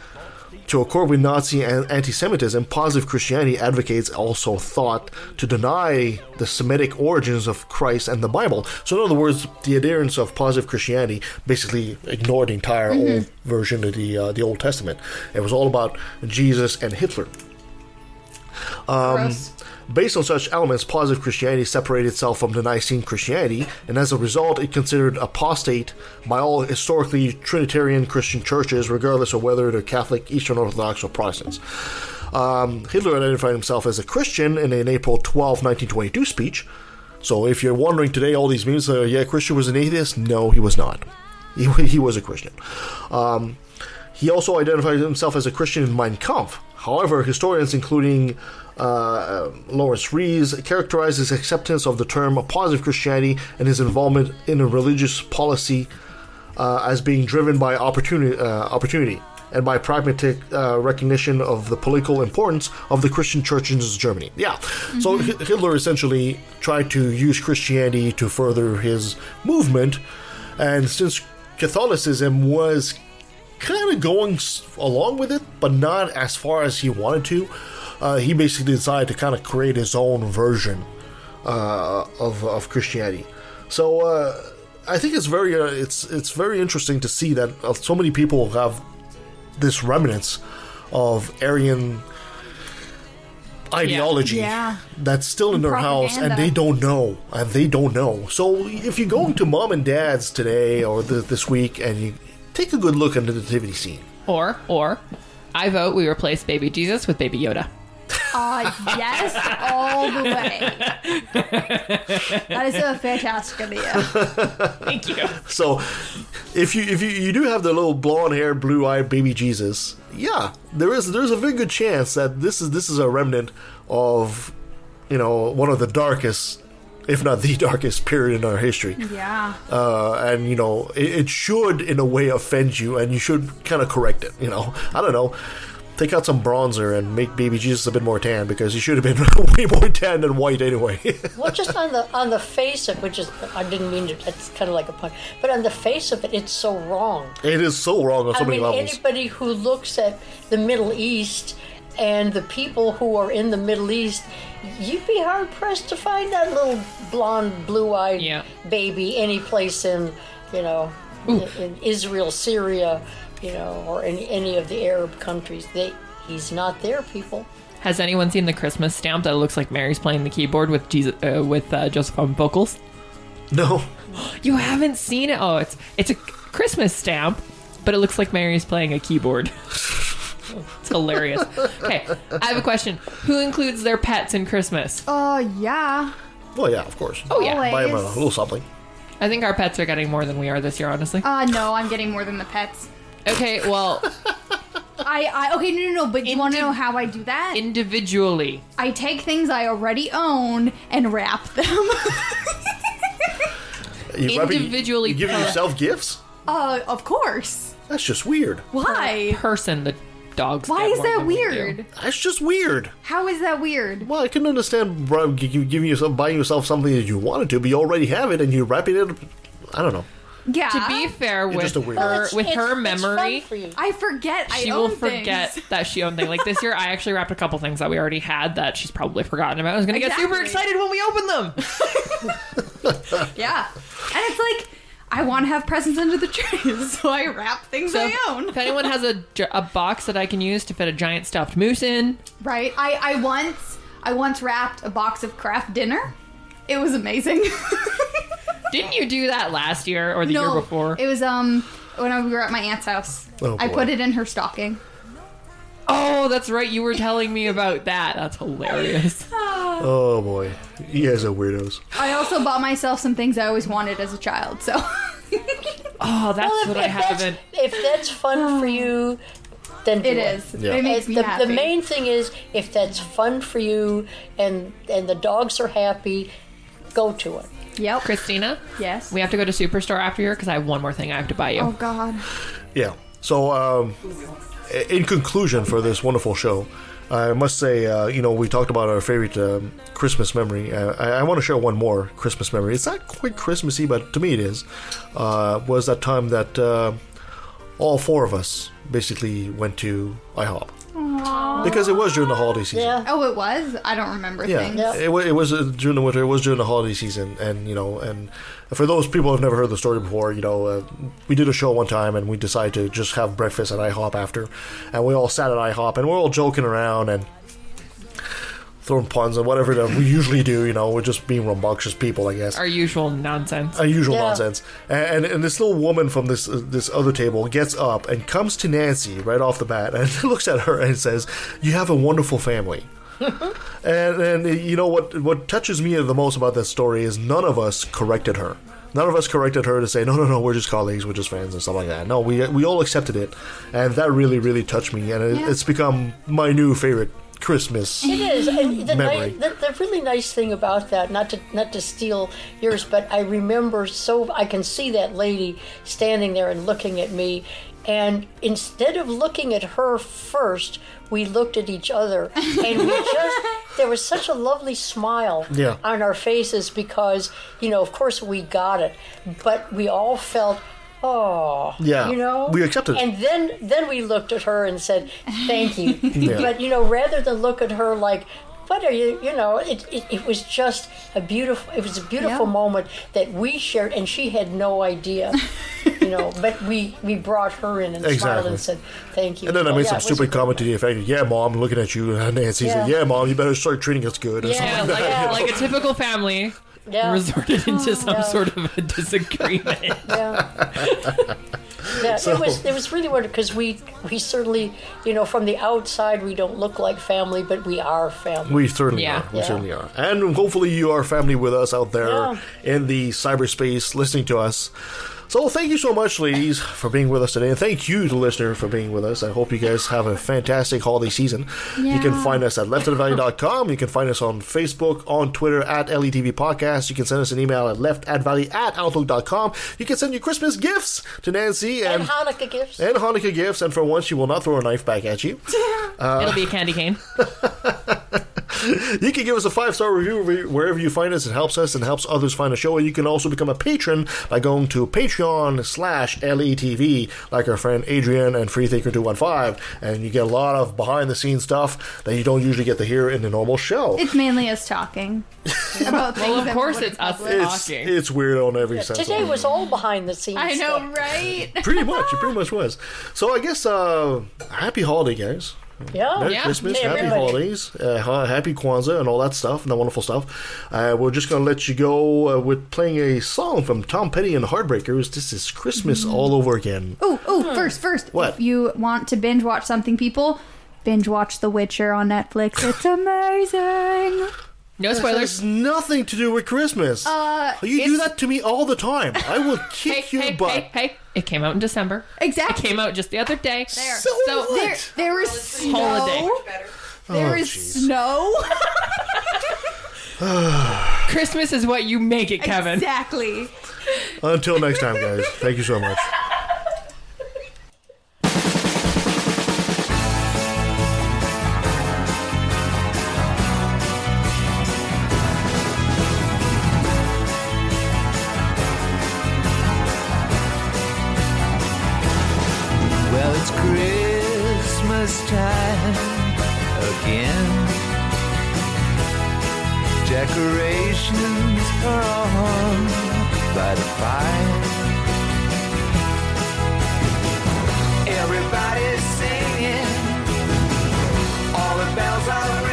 To accord with Nazi and anti Semitism, positive Christianity advocates also thought to deny the Semitic origins of Christ and the Bible. So, in other words, the adherents of positive Christianity basically ignored the entire old version of the, uh, the Old Testament. It was all about Jesus and Hitler. Gross. Based on such elements, positive Christianity separated itself from the Nicene Christianity, and as a result, it considered apostate by all historically Trinitarian Christian churches, regardless of whether they're Catholic, Eastern Orthodox, or Protestants. Um, Hitler identified himself as a Christian in an April 12, 1922 speech. So if you're wondering today, all these memes, uh, yeah, Christian was an atheist? No, he was not. He, *laughs* he was a Christian. Um, he also identified himself as a Christian in Mein Kampf. However, historians, including uh, Laurence Rees, characterize his acceptance of the term positive Christianity and his involvement in a religious policy uh, as being driven by opportunity, uh, opportunity and by pragmatic uh, recognition of the political importance of the Christian church in Germany. Yeah, so Hitler essentially tried to use Christianity to further his movement, and since Catholicism was kind of going along with it, but not as far as he wanted to. Uh, he basically decided to kind of create his own version uh, of, of Christianity. So uh, I think it's very uh, it's it's very interesting to see that uh, so many people have this remnants of Aryan ideology Yeah. that's still in their house and they don't know and they don't know so if you're going to mom and dad's today or th- this week and you take a good look at the nativity scene Or, or, I vote we replace baby Jesus with baby Yoda. Uh, yes, all the way. That is a fantastic idea. Thank you. So, if you if you, you do have the little blonde haired, blue eyed baby Jesus, yeah, there is there's a very good chance that this is this is a remnant of, you know, one of the darkest, if not the *laughs* darkest period in our history. Yeah. Uh, and you know, it, it should in a way offend you, and you should kind of correct it. You know, I don't know. Take out some bronzer and make baby Jesus a bit more tan because he should have been *laughs* way more tan than white anyway. *laughs* Well, just on the on the face of which is I didn't mean to. That's kind of like a pun, but on the face of it, it's so wrong. it is so wrong on so I many mean, levels. anybody who looks at the Middle East and the people who are in the Middle East, you'd be hard pressed to find that little blonde, blue-eyed Yeah. baby any place in, you know, in, in Israel, Syria, you know, or any any of the Arab countries. They he's not there, people. Has anyone seen the Christmas stamp that looks like Mary's playing the keyboard with Jesus uh, with uh, Joseph on vocals? no, *gasps* You haven't seen it? Oh, it's it's a Christmas stamp, but it looks like Mary's playing a keyboard. *laughs* it's hilarious. Okay, I have a question. Who includes their pets in Christmas? Oh, yeah. well, yeah, of course. Oh yeah, Always. Buy him a little something. I think our pets are getting more than we are this year, honestly. Uh, no, I'm getting more than the pets. Okay, well, I, I okay, no, no, no. But you want to Indi- know how I do that? Individually. I take things I already own and wrap them. *laughs* You wrapping- Individually you giving per- yourself gifts? uh, of course. That's just weird. Why? Person, the dogs. Why get is more that than we do. weird? That's just weird. How is that weird? Well, I can understand bro, gi- gi- giving yourself, buying yourself something that you wanted to, but you already have it and you're wrapping it. I don't know. Yeah. To be fair, with just a weirdo. her, Well, it's- with it's- her it's fun memory, for you. I forget. I she own will forget things. *laughs* that she owned things. Like this year, I actually wrapped a couple things that we already had that she's probably forgotten about. I was gonna get super Exactly. excited when we open them. *laughs* Yeah. And it's like I want to have presents under the tree, *laughs* so I wrap things So I own. if anyone has a, gi- a box that I can use to fit a giant stuffed moose in, Right. I I once I once wrapped a box of craft dinner. It was amazing. Didn't you do that last year or the year before? It was um when I- we were at my aunt's house. Oh, I boy. put it in her stocking. oh, that's right. You were telling me about that. That's hilarious. *laughs* Oh boy, you guys are weirdos. I also bought myself some things I always wanted as a child. So Oh, that's Well, if, what I if that's, haven't. if that's fun for you, then do it is. Yeah. It makes me the, happy. the main thing is if that's fun for you and and the dogs are happy, go to it. Yep. Christina, Yes. we have to go to Superstore after here because I have one more thing I have to buy you. oh God. Yeah. So, um, in conclusion for this wonderful show, I must say, uh, you know, we talked about our favorite um, Christmas memory. Uh, I, I want to share one more Christmas memory. It's not quite Christmassy, but to me it is. Uh, was that time that uh, all four of us basically went to IHOP because it was during the holiday season. Yeah. Oh, it was. I don't remember Yeah, things. Yeah. it, it was uh, during the winter. It was during the holiday season, and you know, and for those people who've never heard the story before, you know, uh, we did a show one time, and we decided to just have breakfast at IHOP after, and we all sat at IHOP, and we're all joking around and throwing puns and whatever that we usually do. You know, we're just being rambunctious people, I guess Our usual nonsense. our usual Yeah. nonsense. And, and and this little woman from this uh, this other table gets up and comes to Nancy right off the bat and *laughs* looks at her and says, "You have a wonderful family." *laughs* and and you know what what touches me the most about that story is none of us corrected her. None of us corrected her to say, no, no, no, we're just colleagues, we're just friends, and stuff like that. No, we we all accepted it, and that really, really touched me, and it, Yeah. it's become my new favorite Christmas. It is, and the, Memory. ni- the, the really nice thing about that, not to not to steal yours, but I remember so I can see that lady standing there and looking at me, and instead of looking at her first, we looked at each other, *laughs* and we just there was such a lovely smile Yeah. on our faces because you know, of course, we got it, but we all felt. Oh, Yeah, you know, we accepted and then then we looked at her and said, "Thank you." *laughs* Yeah. But you know, rather than look at her like, "What are you?" You know, it it, it was just a beautiful. It was a beautiful Yeah. moment that we shared, and she had no idea. *laughs* you know, but we we brought her in and smiled and said, "Thank you." And then I Oh, made yeah, some it was a stupid comment to the effect, "Yeah, mom, I'm looking at you." And Nancy said, Yeah. "Yeah, mom, you better start treating us good." Or Yeah, something like like, that. like a *laughs* typical family Yeah. resorted *laughs* into some Yeah. sort of a disagreement. *laughs* Yeah. *laughs* Yeah, So- it was it was really wonderful because we we certainly you know from the outside we don't look like family but we are family. We certainly Yeah. are. We Yeah. certainly are. And hopefully you are family with us out there Yeah. in the cyberspace listening to us. So thank you so much, ladies, for being with us today. And thank you, the listener, for being with us. I hope you guys have a fantastic holiday season. You can find us at leftofthevalley.com. You can find us on Facebook, on Twitter, at LATV Podcast. You can send us an email at leftatvalley at outlook.com. You can send your Christmas gifts to Nancy and and, Hanukkah gifts. and Hanukkah gifts. And for once, she will not throw a knife back at you. *laughs* Uh, It'll be a candy cane. *laughs* *laughs* You can give us a five star review wherever you find us. It helps us and helps others find the show. And you can also become a patron by going to Patreon slash LATV, like our friend Adrian and Freethinker215. And you get a lot of behind the scenes stuff that you don't usually get to hear in the normal show. It's mainly us talking *laughs* about things. Well, of course it's us. It's, talking. it's weird on every sense. Today of it. was all behind the scenes. I know, stuff. right? pretty much. It pretty much was. So I guess uh, happy holiday, guys. Yeah. Merry Yeah. Christmas, Yeah, happy everybody. holidays, uh, happy Kwanzaa, and all that stuff, and that wonderful stuff. Uh, we're just going to let you go uh, with playing a song from Tom Petty and the Heartbreakers. This is Christmas all over again. Oh, ooh, first, first. What? If you want to binge watch something, people, binge watch The Witcher on Netflix. It's *laughs* amazing. No This spoilers. has nothing to do with Christmas. Uh, you do it's- that to me all the time. I will *laughs* Hey, kick your hey, butt. hey, hey! It came out in December. Exactly. It came out just the other day. There. So So what? There, there is snow. Holiday. There Oh, is jeez. snow. *laughs* *sighs* Christmas is what you make it, Kevin. Exactly. Until next time, guys. Thank you so much. Decorations are on by the fire. Everybody's singing, all the bells are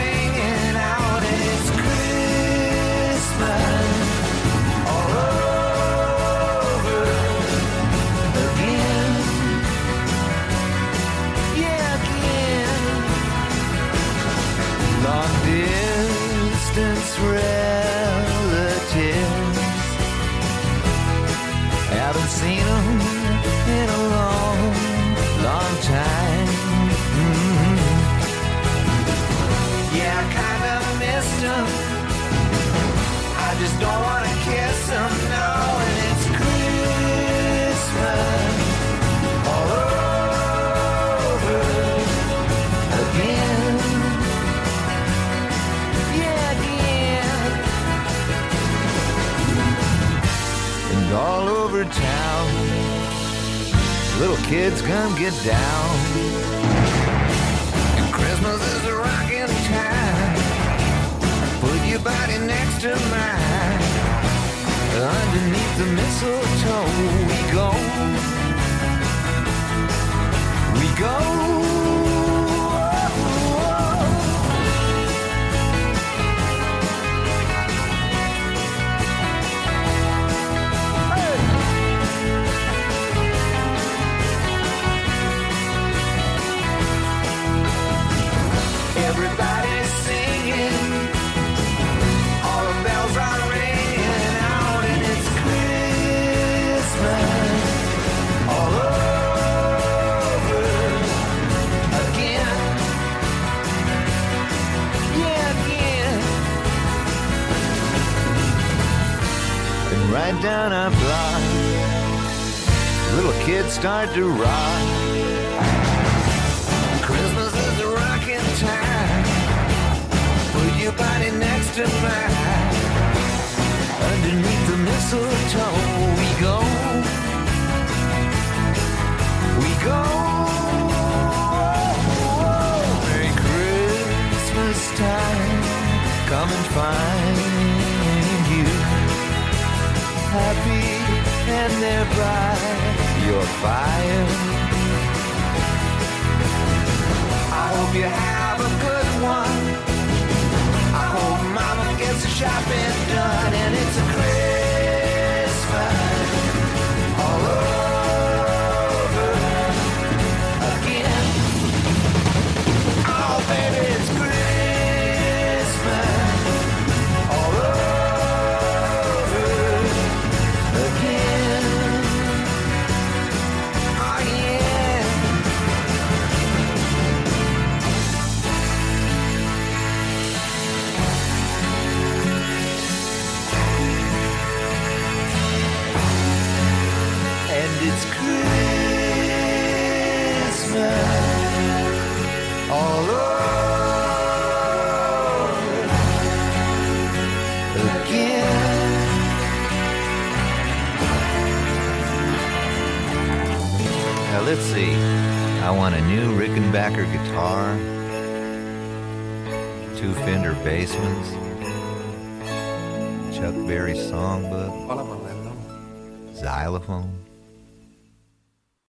all over again. Yeah, again. And all over town, little kids come get down. And Christmas is a rocking time. Put your body next to mine. The mistletoe, we go. We go. And down our block, little kids start to rock. Christmas is a rocking time. Put your body next to mine. Underneath the mistletoe, we go. We go. Merry Christmas time. Come and find. Happy and there by your fire. I hope you have a good one. I hope mama gets the shopping done and it's a Christmas let's see. I want a new Rickenbacker guitar, two Fender Bassmans, Chuck Berry songbook, xylophone.